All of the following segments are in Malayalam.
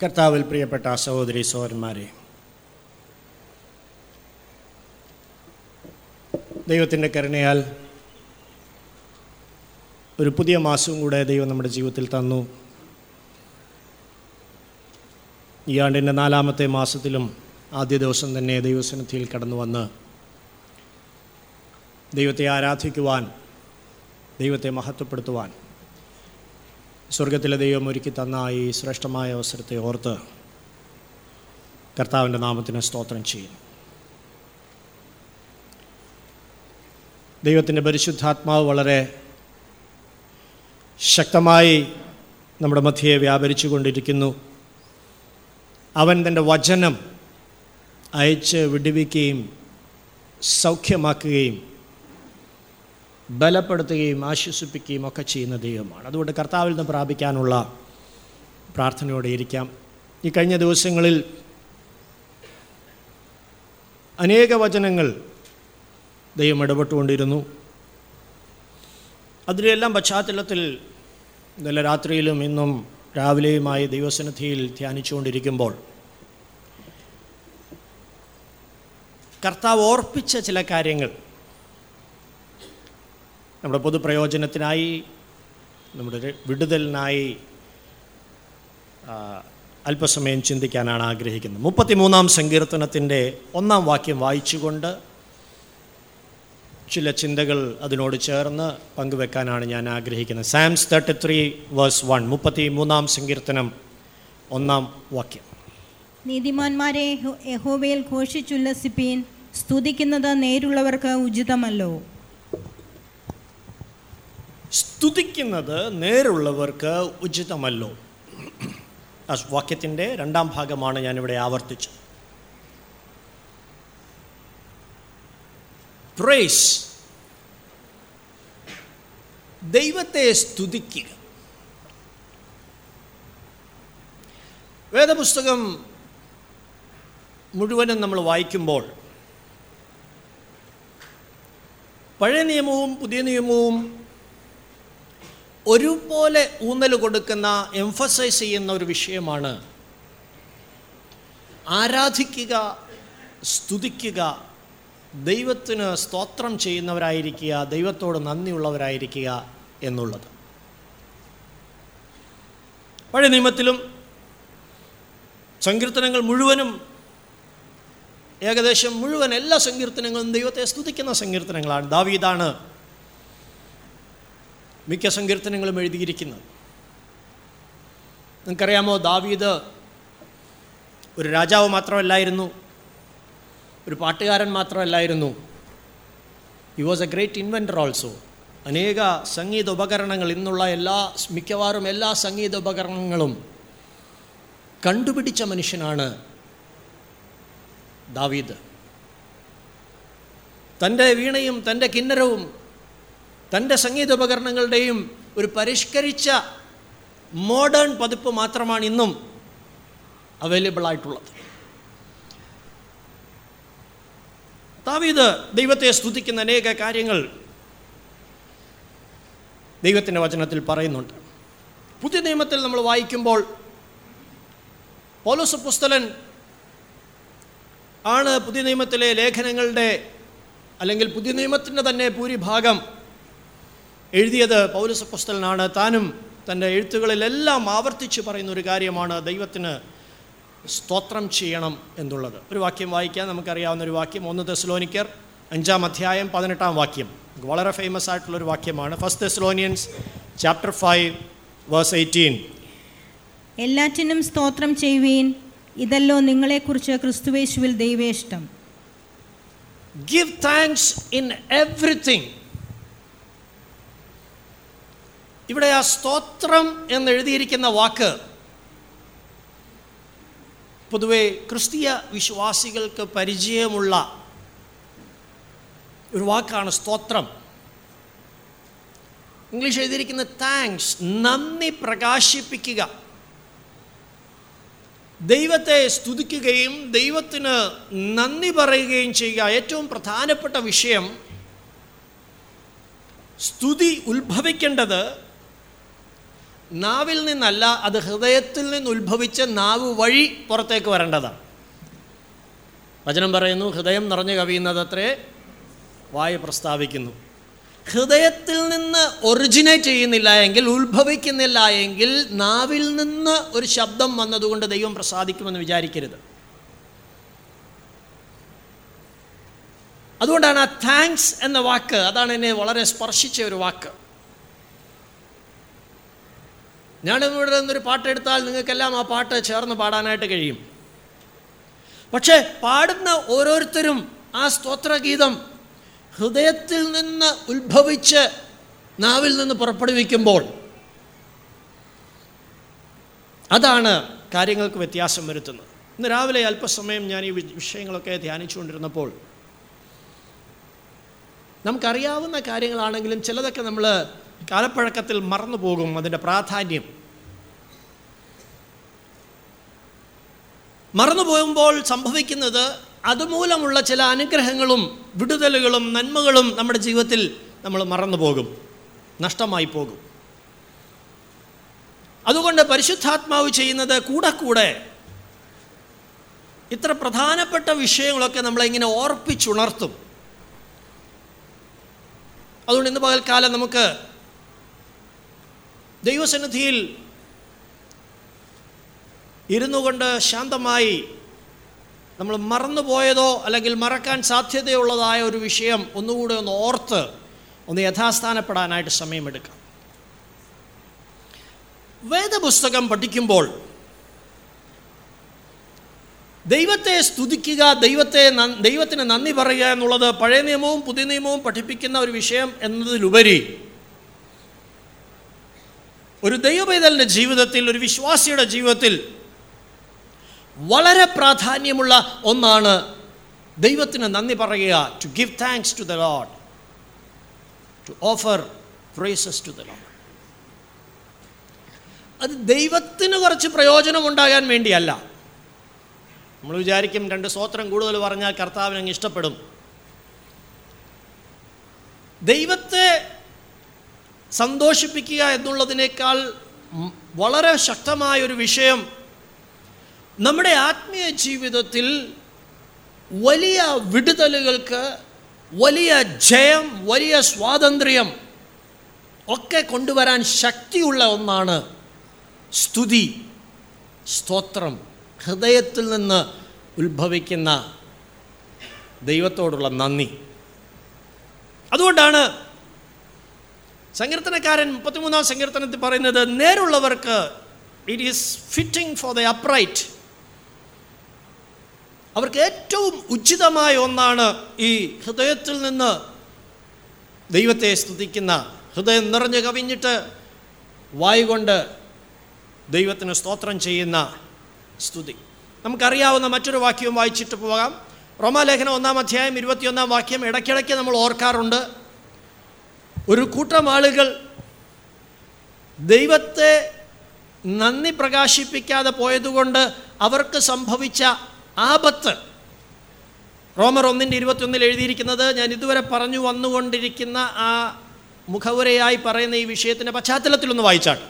കർത്താവിൽ പ്രിയപ്പെട്ട സഹോദരി സഹോദരന്മാരെ ദൈവത്തിന്റെ കരുണയാൽ ഒരു പുതിയ മാസവും കൂടെ ദൈവം നമ്മുടെ ജീവിതത്തിൽ തന്നു. ഈ ആണ്ടിന്റെ നാലാമത്തെ മാസത്തിലും ആദ്യ ദിവസം തന്നെ ദൈവസന്നിധിയിൽ കടന്നു വന്ന് ദൈവത്തെ ആരാധിക്കുവാൻ ദൈവത്തെ മഹത്വപ്പെടുത്തുവാൻ സ്വർഗത്തിലെ ദൈവം ഒരുക്കി തന്ന ഈ ശ്രേഷ്ഠമായ അവസരത്തെ ഓർത്ത് കർത്താവിന്റെ നാമത്തിന് സ്തോത്രം ചെയ്യുന്നു. ദൈവത്തിന്റെ പരിശുദ്ധാത്മാവ് വളരെ ശക്തമായി നമ്മുടെ മധ്യയെ വ്യാപരിച്ചു കൊണ്ടിരിക്കുന്നു. അവൻ തന്റെ വചനം അയച്ച് വിടുവിക്കുകയും സൗഖ്യമാക്കുകയും ബലപ്പെടുത്തുകയും ആശ്വസിപ്പിക്കുകയും ഒക്കെ ചെയ്യുന്ന ദൈവമാണ്. അതുകൊണ്ട് കർത്താവിൽ നിന്ന് പ്രാപിക്കാനുള്ള പ്രാർത്ഥനയോടെ ഇരിക്കാം. ഈ കഴിഞ്ഞ ദിവസങ്ങളിൽ അനേക വചനങ്ങൾ ദൈവം ഇടപെട്ടുകൊണ്ടിരുന്നു. അതിലെല്ലാം പശ്ചാത്തലത്തിൽ ഇന്നലെ രാത്രിയിലും ഇന്നും രാവിലെയുമായി ദൈവസന്നിധിയിൽ ധ്യാനിച്ചുകൊണ്ടിരിക്കുമ്പോൾ കർത്താവ് ഓർപ്പിച്ച ചില കാര്യങ്ങൾ നമ്മുടെ പൊതുപ്രയോജനത്തിനായി നമ്മുടെ വിടുതലിനായി അല്പസമയം ചിന്തിക്കാനാണ് ആഗ്രഹിക്കുന്നത്. മുപ്പത്തിമൂന്നാം സങ്കീർത്തനത്തിന്റെ ഒന്നാം വാക്യം വായിച്ചുകൊണ്ട് ചില ചിന്തകൾ അതിനോട് ചേർന്ന് പങ്കുവെക്കാനാണ് ഞാൻ ആഗ്രഹിക്കുന്നത്. Psalms thirty three verse one മുപ്പത്തി മൂന്നാം സങ്കീർത്തനം ഒന്നാം വാക്യം. നീതിമാന്മാരെ യഹോ- യഹോവയിൽ ഘോഷിച്ചുല്ലസിപ്പീൻ സ്തുതിക്കുന്നത് നേരുള്ളവർക്ക് ഉചിതമല്ലോ. സ്തുതിക്കുന്നത് നേരുള്ളവർക്ക് ഉചിതമല്ലോ. ആ വാക്യത്തിന്റെ രണ്ടാം ഭാഗമാണ് ഞാനിവിടെ ആവർത്തിച്ചത്. പ്രേസ് ദൈവത്തെ സ്തുതിക്കുക. വേദപുസ്തകം മുഴുവനും നമ്മൾ വായിക്കുമ്പോൾ പഴയ നിയമവും പുതിയ നിയമവും ഒരുപോലെ ഊന്നൽ കൊടുക്കുന്ന എംഫസൈസ് ചെയ്യുന്ന ഒരു വിഷയമാണ്. ആരാധിക്കുക സ്തുതിക്കുക ദൈവത്തിന് സ്തോത്രം ചെയ്യുന്നവരായിരിക്കുക ദൈവത്തോട് നന്ദിയുള്ളവരായിരിക്കുക എന്നുള്ളത്. പഴയ നിയമത്തിലും സങ്കീർത്തനങ്ങൾ മുഴുവനും ഏകദേശം മുഴുവൻ എല്ലാ സങ്കീർത്തനങ്ങളും ദൈവത്തെ സ്തുതിക്കുന്ന സങ്കീർത്തനങ്ങളാണ്. ദാവീദാണ് മിക്ക സങ്കീർത്തനങ്ങളും എഴുതിയിരിക്കുന്നത്. നിങ്ങൾക്കറിയാമോ ദാവീദ് ഒരു രാജാവ് മാത്രമല്ലായിരുന്നു ഒരു പാട്ടുകാരൻ മാത്രമല്ലായിരുന്നു. He was a great inventor also അനേക സംഗീത ഉപകരണങ്ങൾ ഇന്നുള്ള എല്ലാ മിക്കവാറും എല്ലാ സംഗീത ഉപകരണങ്ങളും കണ്ടുപിടിച്ച മനുഷ്യനാണ് ദാവീദ്. തന്റെ വീണയും തന്റെ കിന്നരവും തന്റെ സംഗീതോപകരണങ്ങളുടെയും ഒരു പരിഷ്കരിച്ച മോഡേൺ പതിപ്പ് മാത്രമാണ് ഇന്നും അവൈലബിൾ ആയിട്ടുള്ളത്. താവീത് ദൈവത്തെ സ്തുതിക്കുന്ന അനേക കാര്യങ്ങൾ ദൈവത്തിന്റെ വചനത്തിൽ പറയുന്നുണ്ട്. പുതിയ നിയമത്തിൽ നമ്മൾ വായിക്കുമ്പോൾ പൗലോസ് പുസ്തലൻ ആണ് പുതിയ നിയമത്തിലെ ലേഖനങ്ങളുടെ അല്ലെങ്കിൽ പുതിയ നിയമത്തിന്റെ തന്നെ ഭൂരിഭാഗം എഴുതിയത് പൗരസ പുസ്തലനാണ് താനും തന്റെ എഴുത്തുകളിലെല്ലാം ആവർത്തിച്ച് പറയുന്ന ഒരു കാര്യമാണ് ദൈവത്തിന് സ്തോത്രം ചെയ്യണം എന്നുള്ളത്. ഒരു വാക്യം വായിക്കാൻ നമുക്കറിയാവുന്ന ഒരു വാക്യം ഒന്ന് തെസ്ലോനിക്കർ അഞ്ചാം അധ്യായം പതിനെട്ടാം വാക്യം. വളരെ ഫേമസ് ആയിട്ടുള്ളൊരു വാക്യമാണ്. First Thessalonians chapter five verse eighteen എല്ലാറ്റിനും സ്തോത്രം ചെയ്യുവീൻ. ഇതല്ലോ നിങ്ങളെക്കുറിച്ച് ക്രിസ്തുവേശുവിൽ ദൈവേഷ്ടം. ഗിവ് താങ്ക്സ് ഇൻ എവ്രിതിങ് ഇവിടെ ആ സ്തോത്രം എന്നെഴുതിയിരിക്കുന്ന വാക്ക് പൊതുവെ ക്രിസ്തീയ വിശ്വാസികൾക്ക് പരിചയമുള്ള ഒരു വാക്കാണ് സ്തോത്രം. ഇംഗ്ലീഷ് എഴുതിയിരിക്കുന്ന താങ്ക്സ് നന്ദി പ്രകാശിപ്പിക്കുക. ദൈവത്തെ സ്തുതിക്കുകയും ദൈവത്തിന് നന്ദി പറയുകയും ചെയ്യുക. ഏറ്റവും പ്രധാനപ്പെട്ട വിഷയം സ്തുതി ഉത്ഭവിക്കേണ്ടത് നാവിൽ നിന്നല്ല അത് ഹൃദയത്തിൽ നിന്ന് ഉത്ഭവിച്ച നാവ് വഴി പുറത്തേക്ക് വരേണ്ടതാണ്. വചനം പറയുന്നു ഹൃദയം നിറഞ്ഞു കവിയുന്നത് അത്രേ വായു പ്രസ്താവിക്കുന്നു. ഹൃദയത്തിൽ നിന്ന് ഒറിജിനേറ്റ് ചെയ്യുന്നില്ല എങ്കിൽ ഉത്ഭവിക്കുന്നില്ല എങ്കിൽ നാവിൽ നിന്ന് ഒരു ശബ്ദം വന്നതുകൊണ്ട് ദൈവം പ്രസാദിക്കുമെന്ന് വിചാരിക്കരുത്. അതുകൊണ്ടാണ് ആ താങ്ക്സ് എന്ന വാക്ക് അതാണ് എന്നെ വളരെ സ്പർശിച്ച ഒരു വാക്ക്. ഞാനിവിടെ നിന്നൊരു പാട്ടെടുത്താൽ നിങ്ങൾക്കെല്ലാം ആ പാട്ട് ചേർന്ന് പാടാനായിട്ട് കഴിയും. പക്ഷേ പാടുന്ന ഓരോരുത്തരും ആ സ്തോത്രഗീതം ഹൃദയത്തിൽ നിന്ന് ഉത്ഭവിച്ച് നാവിൽ നിന്ന് പുറപ്പെടുവിക്കുമ്പോൾ അതാണ് കാര്യങ്ങൾക്ക് വ്യത്യാസം വരുത്തുന്നത്. ഇന്ന് രാവിലെ അല്പസമയം ഞാൻ ഈ വിഷയങ്ങളൊക്കെ ധ്യാനിച്ചുകൊണ്ടിരുന്നപ്പോൾ നമുക്കറിയാവുന്ന കാര്യങ്ങളാണെങ്കിലും ചിലതൊക്കെ നമ്മൾ കാലപ്പഴക്കത്തിൽ മറന്നു പോകും അതിന്റെ പ്രാധാന്യം. മറന്നു പോകുമ്പോൾ സംഭവിക്കുന്നത് അതുമൂലമുള്ള ചില അനുഗ്രഹങ്ങളും വിടുതലുകളും നന്മകളും നമ്മുടെ ജീവിതത്തിൽ നമ്മൾ മറന്നു പോകും നഷ്ടമായി പോകും. അതുകൊണ്ട് പരിശുദ്ധാത്മാവ് ചെയ്യുന്നത് കൂടെ കൂടെ ഇത്ര പ്രധാനപ്പെട്ട വിഷയങ്ങളൊക്കെ നമ്മളിങ്ങനെ ഓർപ്പിച്ചുണർത്തും. അതുകൊണ്ട് ഇന്ന് പകൽക്കാലം നമുക്ക് ദൈവസന്നിധിയിൽ ഇരുന്നു കൊണ്ട് ശാന്തമായി നമ്മൾ മറന്നുപോയതോ അല്ലെങ്കിൽ മറക്കാൻ സാധ്യതയുള്ളതായ ഒരു വിഷയം ഒന്നുകൂടെ ഒന്ന് ഓർത്ത് ഒന്ന് യഥാസ്ഥാനപ്പെടാനായിട്ട് സമയമെടുക്കാം. വേദപുസ്തകം പഠിക്കുമ്പോൾ ദൈവത്തെ സ്തുതിക്കുക ദൈവത്തെ ദൈവത്തിന് നന്ദി പറയുക എന്നുള്ളത് പഴയ നിയമവും പുതിയ നിയമവും പഠിപ്പിക്കുന്ന ഒരു വിഷയം എന്നതിലുപരി ഒരു ദൈവപൈതലിന്റെ ജീവിതത്തിൽ ഒരു വിശ്വാസിയുടെ ജീവിതത്തിൽ വളരെ പ്രാധാന്യമുള്ള ഒന്നാണ് ദൈവത്തിന് നന്ദി പറയുക to give thanks to the Lord to offer praises to the Lord അത് ദൈവത്തിന് കുറച്ച് പ്രയോജനം ഉണ്ടാകാൻ വേണ്ടിയല്ല. നമ്മൾ വിചാരിക്കും രണ്ട് സ്തോത്രം കൂടുതൽ പറഞ്ഞാൽ കർത്താവിന് അങ്ങ് ഇഷ്ടപ്പെടും. ദൈവത്തെ സന്തോഷിപ്പിക്കുക എന്നുള്ളതിനേക്കാൾ വളരെ ശക്തമായ ഒരു വിഷയം നമ്മുടെ ആത്മീയ ജീവിതത്തിൽ വലിയ വിടുതലുകൾക്ക് വലിയ ജയം വലിയ സ്വാതന്ത്ര്യം ഒക്കെ കൊണ്ടുവരാൻ ശക്തിയുള്ള ഒന്നാണ് സ്തുതി സ്തോത്രം ഹൃദയത്തിൽ നിന്ന് ഉത്ഭവിക്കുന്ന ദൈവത്തോടുള്ള നന്ദി. അതുകൊണ്ടാണ് സങ്കീർത്തനക്കാരൻ മുപ്പത്തിമൂന്നാം സങ്കീർത്തനത്തിൽ പറയുന്നത് നേരുള്ളവർക്ക് it is fitting for the upright അവർക്ക് ഏറ്റവും ഉചിതമായ ഒന്നാണ് ഈ ഹൃദയത്തിൽ നിന്ന് ദൈവത്തെ സ്തുതിക്കുന്ന ഹൃദയം നിറഞ്ഞു കവിഞ്ഞിട്ട് വായുകൊണ്ട് ദൈവത്തിന് സ്തോത്രം ചെയ്യുന്ന സ്തുതി. നമുക്കറിയാവുന്ന മറ്റൊരു വാക്യവും വായിച്ചിട്ട് പോകാം. റോമാലേഖനം ഒന്നാം അധ്യായം ഇരുപത്തിയൊന്നാം വാക്യം ഇടയ്ക്കിടയ്ക്ക് നമ്മൾ ഓർക്കാറുണ്ട്. ഒരു കൂട്ടം ആളുകൾ ദൈവത്തെ നന്ദി പ്രകാശിപ്പിക്കാതെ പോയതുകൊണ്ട് അവർക്ക് സംഭവിച്ച ആപത്ത്. റോമർ ഒന്നിന്റെ ഇരുപത്തിയൊന്നിൽ എഴുതിയിരിക്കുന്നത് ഞാൻ ഇതുവരെ പറഞ്ഞു വന്നുകൊണ്ടിരിക്കുന്ന ആ മുഖവുരയായി പറയുന്ന ഈ വിഷയത്തിന്റെ പശ്ചാത്തലത്തിലൊന്ന് വായിച്ചാട്ടെ.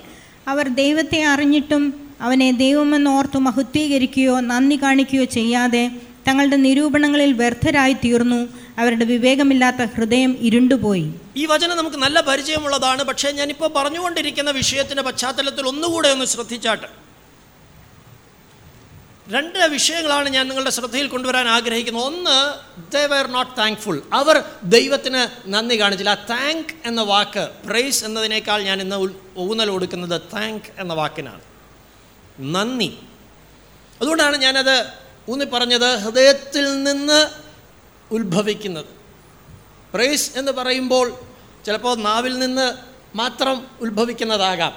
അവർ ദൈവത്തെ അറിഞ്ഞിട്ടും അവനെ ദൈവമെന്നോർത്തു മഹത്വീകരിക്കുകയോ നന്ദി കാണിക്കുകയോ ചെയ്യാതെ തങ്ങളുടെ നിരൂപണങ്ങളിൽ വ്യർത്ഥരായി തീർന്നു അവരുടെ വിവേകമില്ലാത്ത ഹൃദയം ഇരുണ്ടുപോയി. ഈ വചനം നമുക്ക് നല്ല പരിചയമുള്ളതാണ്. പക്ഷേ ഞാനിപ്പോൾ പറഞ്ഞുകൊണ്ടിരിക്കുന്ന വിഷയത്തിന്റെ പശ്ചാത്തലത്തിൽ ഒന്നുകൂടെ ഒന്ന് ശ്രദ്ധിച്ചാട്ട്. രണ്ട് വിഷയങ്ങളാണ് ഞാൻ നിങ്ങളുടെ ശ്രദ്ധയിൽ കൊണ്ടുവരാൻ ആഗ്രഹിക്കുന്നത്. ഒന്ന് ദേ വെയർ നോട്ട് താങ്ക്ഫുൾ അവർ ദൈവത്തിന് നന്ദി കാണിച്ചില്ല. താങ്ക് എന്ന വാക്ക് പ്രൈസ് എന്നതിനേക്കാൾ ഞാൻ ഇന്ന് ഊന്നൽ കൊടുക്കുന്നത് താങ്ക് എന്ന വാക്കിനാണ്. നന്ദി. അതുകൊണ്ടാണ് ഞാനത് ഊന്നി പറഞ്ഞത് ഹൃദയത്തിൽ നിന്ന് ഉത്ഭവിക്കുന്നത്. പ്രൈസ് എന്ന് പറയുമ്പോൾ ചിലപ്പോൾ നാവിൽ നിന്ന് മാത്രം ഉത്ഭവിക്കുന്നതാകാം.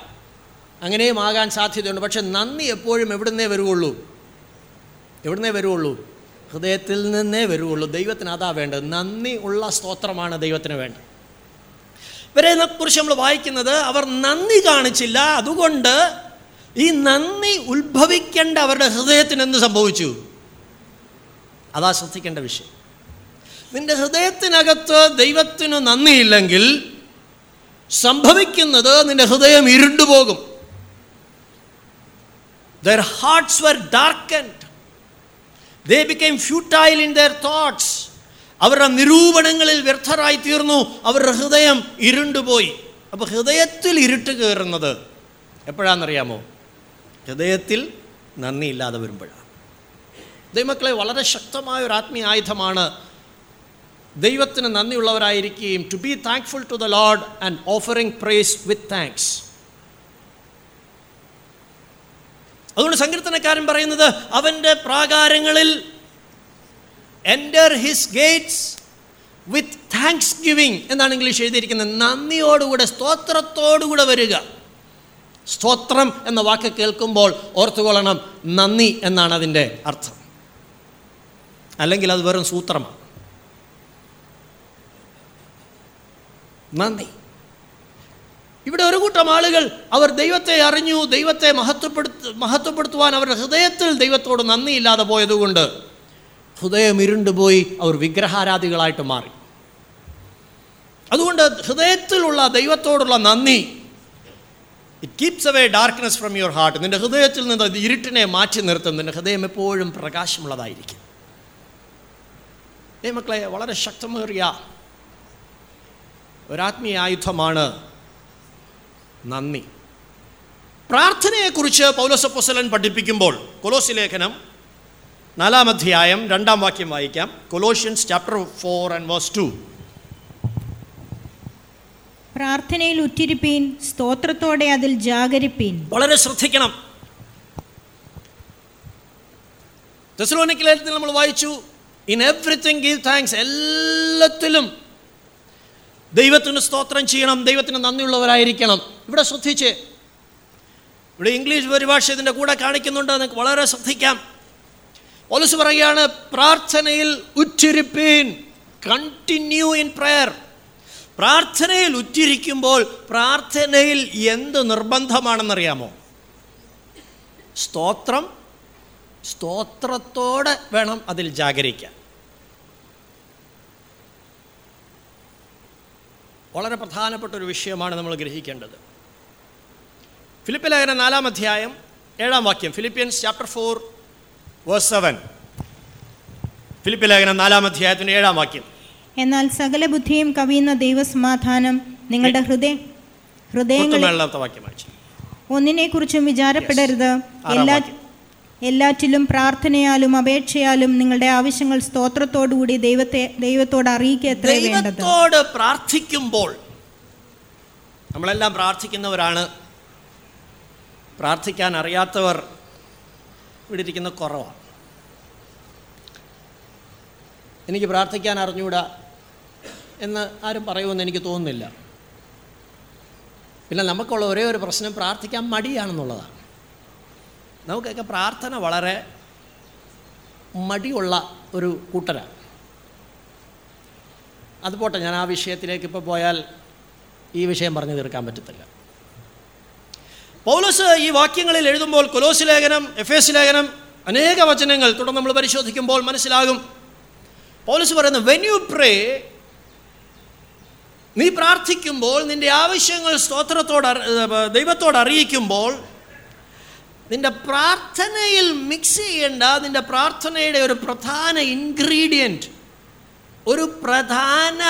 അങ്ങനെയും ആകാൻ സാധ്യതയുണ്ട്. പക്ഷെ നന്ദി എപ്പോഴും എവിടുന്നേ വരുവുള്ളൂ? എവിടുന്നേ വരുവുള്ളൂ? ഹൃദയത്തിൽ നിന്നേ വരുവുള്ളൂ. ദൈവത്തിന് അതാ വേണ്ടത്. നന്ദി ഉള്ള സ്തോത്രമാണ് ദൈവത്തിന് വേണ്ടത്. ഇവരെ കുറിച്ച് നമ്മൾ വായിക്കുന്നത് അവർ നന്ദി കാണിച്ചില്ല. അതുകൊണ്ട് ഈ നന്ദി ഉത്ഭവിക്കേണ്ട അവരുടെ ഹൃദയത്തിന് എന്ത് സംഭവിച്ചു? അതാ ശ്രദ്ധിക്കേണ്ട വിഷയം. നിന്റെ ഹൃദയത്തിനകത്ത് ദൈവത്തിന് നന്ദിയില്ലെങ്കിൽ സംഭവിക്കുന്നത് നിന്റെ ഹൃദയം ഇരുണ്ടുപോകും. Their hearts were darkened. They became futile in their thoughts അവരുടെ നിരൂപണങ്ങളിൽ വ്യർത്ഥരായി തീർന്നു. അവരുടെ ഹൃദയം ഇരുണ്ടുപോയി. അപ്പോൾ ഹൃദയത്തിൽ ഇരുട്ട് കയറുന്നത് എപ്പോഴാണെന്നറിയാമോ? ഹൃദയത്തിൽ നന്ദിയില്ലാതെ വരുമ്പോഴാണ്. ദൈവമക്കളെ വളരെ ശക്തമായ ഒരു ആത്മീയ ആയുധമാണ് ദൈവത്തിന് നന്ദിയുള്ളവരായിരിക്കുകയും to be thankful to the Lord and offering praise with thanks അതുകൊണ്ട് സങ്കീർത്തനക്കാരൻ പറയുന്നത് അവന്റെ പ്രാകാരങ്ങളിൽ enter his gates with thanksgiving എന്നാണ് ഇംഗ്ലീഷ് എഴുതിയിരിക്കുന്നത്. നന്ദിയോടുകൂടെ സ്തോത്രത്തോടുകൂടെ വരിക. സ്തോത്രം എന്ന വാക്ക് കേൾക്കുമ്പോൾ ഓർത്തുകൊള്ളണം നന്ദി എന്നാണ് അതിന്റെ അർത്ഥം. അല്ലെങ്കിൽ അത് വെറും സൂത്രമാണ്. നന്ദി. ഇവിടെ ഒരു കൂട്ടം ആളുകൾ അവർ ദൈവത്തെ അറിഞ്ഞു ദൈവത്തെ മഹത്വപ്പെടുത്ത മഹത്വപ്പെടുത്തുവാൻ അവരുടെ ഹൃദയത്തിൽ ദൈവത്തോട് നന്ദിയില്ലാതെ പോയതുകൊണ്ട് ഹൃദയം ഇരുണ്ടുപോയി അവർ വിഗ്രഹാരാധികളായിട്ട് മാറി. അതുകൊണ്ട് ഹൃദയത്തിലുള്ള ദൈവത്തോടുള്ള നന്ദി it keeps away darkness from your heart നിന്റെ ഹൃദയത്തിൽ നിന്ന് ഇരുട്ടിനെ മാറ്റി നിർത്തും. നിന്റെ ഹൃദയം എപ്പോഴും പ്രകാശമുള്ളതായിരിക്കും. മക്കളെ വളരെ ശക്തമേറിയ ഒരാത്മീയ ആയുധമാണ്. നന്ദി. പ്രാർത്ഥനയെക്കുറിച്ച് പൗലോസപ്പൊസലൻ പഠിപ്പിക്കുമ്പോൾ കൊലോസി ലേഖനം നാലാം അധ്യായം രണ്ടാം വാക്യം വായിക്കാം. Colossians chapter four and verse two പ്രാർത്ഥനയിൽ ഉറ്റിരിപ്പീൻ സ്തോത്രത്തോടെ അതിൽ ജാഗരിപ്പീൻ. വളരെ ശ്രദ്ധിക്കണം. തെസലോനിക്കലേഖനത്തിൽ നമ്മൾ വായിച്ചു ഇൻ എവ്രിത്തിങ് ഗീവ് താങ്ക്സ് എല്ലാത്തിലും ദൈവത്തിന് സ്തോത്രം ചെയ്യണം ദൈവത്തിന് നന്ദിയുള്ളവരായിരിക്കണം. ഇവിടെ ശ്രദ്ധിച്ച്. ഇവിടെ ഇംഗ്ലീഷ് പരിഭാഷ ഇതിന്റെ കൂടെ കാണിക്കുന്നുണ്ട് നിങ്ങൾക്ക് വളരെ ശ്രദ്ധിക്കാം. പോലീസ് പറയുകയാണ് പ്രാർത്ഥനയിൽ ഉറ്റിരിപ്പീൻ കണ്ടിന്യൂ ഇൻ പ്രയർ പ്രാർത്ഥനയിൽ ഉറ്റിരിക്കുമ്പോൾ പ്രാർത്ഥനയിൽ എന്ത് നിർബന്ധമാണെന്നറിയാമോ? സ്തോത്രം സ്തോത്രത്തോടെ വേണം അതിൽ ജാഗരിക്കാൻ. വളരെ പ്രധാനപ്പെട്ട ഒരു വിഷയമാണ് നമ്മൾ ഗ്രഹിക്കേണ്ടത്. ഫിലിപ്പ് ലേഖന നാലാം അധ്യായം ഏഴാം വാക്യം Philippians chapter four verse seven Philip ലേഖന നാലാം അധ്യായത്തിന്റെ ഏഴാം വാക്യം. എന്നാൽ സകല ബുദ്ധിയും കവിയുന്ന ദൈവസമാധാനം നിങ്ങളുടെ ഹൃദയ ഹൃദയങ്ങളെ ഒന്നിനെ കുറിച്ചും വിചാരപ്പെടരുത്. എല്ലാ. എല്ലാറ്റിലും പ്രാർത്ഥനയാലും അപേക്ഷയാലും നിങ്ങളുടെ ആവശ്യങ്ങൾ സ്തോത്രത്തോടുകൂടി ദൈവത്തെ ദൈവത്തോട് അറിയിക്കുക എത്രേ ദൈവത്തോട് പ്രാർത്ഥിക്കുമ്പോൾ നമ്മളെല്ലാം പ്രാർത്ഥിക്കുന്നവരാണ്. പ്രാർത്ഥിക്കാൻ അറിയാത്തവർ ഇവിടെ ഇരിക്കുന്ന കുറവാണ്. എനിക്ക് പ്രാർത്ഥിക്കാൻ അറിഞ്ഞൂടാ എന്ന് ആരും പറയുമെന്ന് എനിക്ക് തോന്നുന്നില്ല. പിന്നെ നമുക്കുള്ള ഒരേ ഒരു പ്രശ്നം പ്രാർത്ഥിക്കാൻ മടിയാണെന്നുള്ളതാണ്. നമുക്കൊക്കെ പ്രാർത്ഥന വളരെ മടിയുള്ള ഒരു കൂട്ടരാണ് അത് പോട്ടെ ഞാൻ ആ വിഷയത്തിലേക്ക് ഇപ്പോൾ പോയാൽ ഈ വിഷയം പറഞ്ഞു തീർക്കാൻ പറ്റത്തില്ല. പൗലോസ് ഈ വാക്യങ്ങളിൽ എഴുതുമ്പോൾ കൊലോസ് ലേഖനം എഫ് എസ് ലേഖനം അനേക വചനങ്ങൾ തുടർന്ന് നമ്മൾ പരിശോധിക്കുമ്പോൾ മനസ്സിലാകും. പൗലോസ് പറയുന്നത് വെൻ യു പ്രേ നീ പ്രാർത്ഥിക്കുമ്പോൾ നിന്റെ ആവശ്യങ്ങൾ സ്തോത്രത്തോട് ദൈവത്തോട് അറിയിക്കുമ്പോൾ നിന്റെ പ്രാർത്ഥനയിൽ മിക്സ് ചെയ്യേണ്ട നിന്റെ പ്രാർത്ഥനയുടെ ഒരു പ്രധാന ഇൻഗ്രീഡിയന്റ് ഒരു പ്രധാന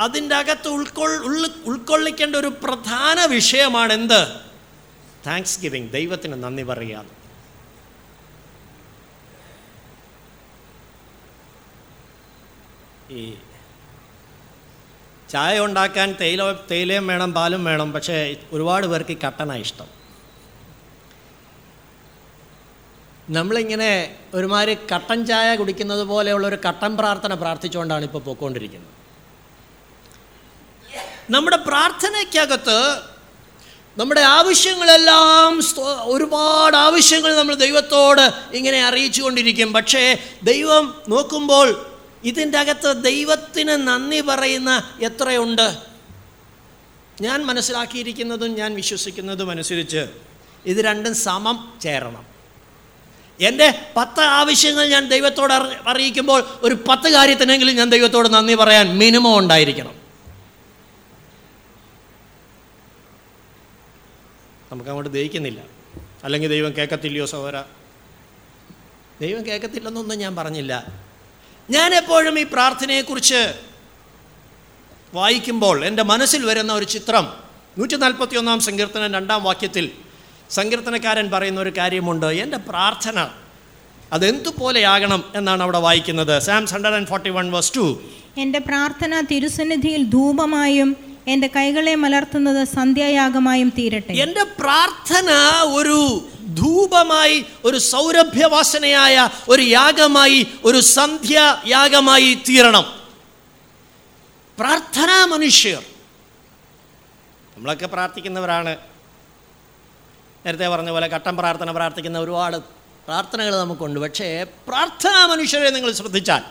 അതിന്റെ അകത്ത് ഉൾക്കൊൾ ഉൾക്കൊള്ളിക്കേണ്ട ഒരു പ്രധാന വിഷയമാണ് എന്ത് താങ്ക്സ് ഗിവിങ് ദൈവത്തിന് നന്ദി പറയാം ഈ ചായ ഉണ്ടാക്കാൻ തേയില തേയിലയും വേണം പാലും വേണം പക്ഷേ ഒരുപാട് പേർക്ക് കട്ടനാണ് ഇഷ്ടം. നമ്മളിങ്ങനെ ഒരുമാതിരി കട്ടൻ ചായ കുടിക്കുന്നത് പോലെയുള്ള ഒരു കട്ടൻ പ്രാർത്ഥന പ്രാർത്ഥിച്ചുകൊണ്ടാണ് ഇപ്പോൾ പോയിക്കൊണ്ടിരിക്കുന്നത്. നമ്മുടെ പ്രാർത്ഥനയ്ക്കകത്ത് നമ്മുടെ ആവശ്യങ്ങളെല്ലാം ഒരുപാട് ആവശ്യങ്ങൾ നമ്മൾ ദൈവത്തോട് ഇങ്ങനെ അറിയിച്ചു കൊണ്ടിരിക്കും പക്ഷേ ദൈവം നോക്കുമ്പോൾ ഇതിന്റെ അകത്ത് ദൈവത്തിന് നന്ദി പറയുന്ന എത്രയുണ്ട്? ഞാൻ മനസ്സിലാക്കിയിരിക്കുന്നതും ഞാൻ വിശ്വസിക്കുന്നതും അനുസരിച്ച് ഇത് രണ്ടും സമം ചേരണം. എന്റെ പത്ത് ആവശ്യങ്ങൾ ഞാൻ ദൈവത്തോട് അറിയിക്കുമ്പോൾ ഒരു പത്ത് കാര്യത്തിനെങ്കിലും ഞാൻ ദൈവത്തോട് നന്ദി പറയാൻ മിനിമം ഉണ്ടായിരിക്കണം. നമുക്ക് അങ്ങോട്ട് ദഹിക്കുന്നില്ല. അല്ലെങ്കിൽ ദൈവം കേൾക്കത്തില്ലയോ സഹോര ദൈവം കേൾക്കത്തില്ലെന്നൊന്നും ഞാൻ പറഞ്ഞില്ല. ഞാൻ എപ്പോഴും ഈ പ്രാർത്ഥനയെക്കുറിച്ച് വായിക്കുമ്പോൾ എന്റെ മനസ്സിൽ വരുന്ന ഒരു ചിത്രം നൂറ്റി നാൽപ്പത്തി ഒന്നാം സങ്കീർത്തനം രണ്ടാം വാക്യത്തിൽ സങ്കീർത്തനക്കാരൻ പറയുന്ന ഒരു കാര്യമുണ്ട്. എന്റെ പ്രാർത്ഥന അതെന്തുപോലെയാകണം എന്നാണ് അവിടെ വായിക്കുന്നത്. Psalms hundred and forty one verse two എന്റെ പ്രാർത്ഥന തിരുസന്നിധിയിൽ ധൂപമായും എന്റെ കൈകളെ മലർത്തുന്നത് സന്ധ്യായാഗമായും തീരട്ടെ. എന്റെ പ്രാർത്ഥന ഒരു ധൂപമായി ഒരു സൗരഭ്യവാസനയായ ഒരു യാഗമായി ഒരു സന്ധ്യായാഗമായി തീരണം. പ്രാർത്ഥനാ മനുഷ്യർ നമ്മളൊക്കെ പ്രാർത്ഥിക്കുന്നവരാണ്. നേരത്തെ പറഞ്ഞ പോലെ ഘട്ടം പ്രാർത്ഥന പ്രാർത്ഥിക്കുന്ന ഒരുപാട് പ്രാർത്ഥനകൾ നമുക്കുണ്ട്. പക്ഷേ പ്രാർത്ഥനാ മനുഷ്യരെ നിങ്ങൾ ശ്രദ്ധിച്ചാൽ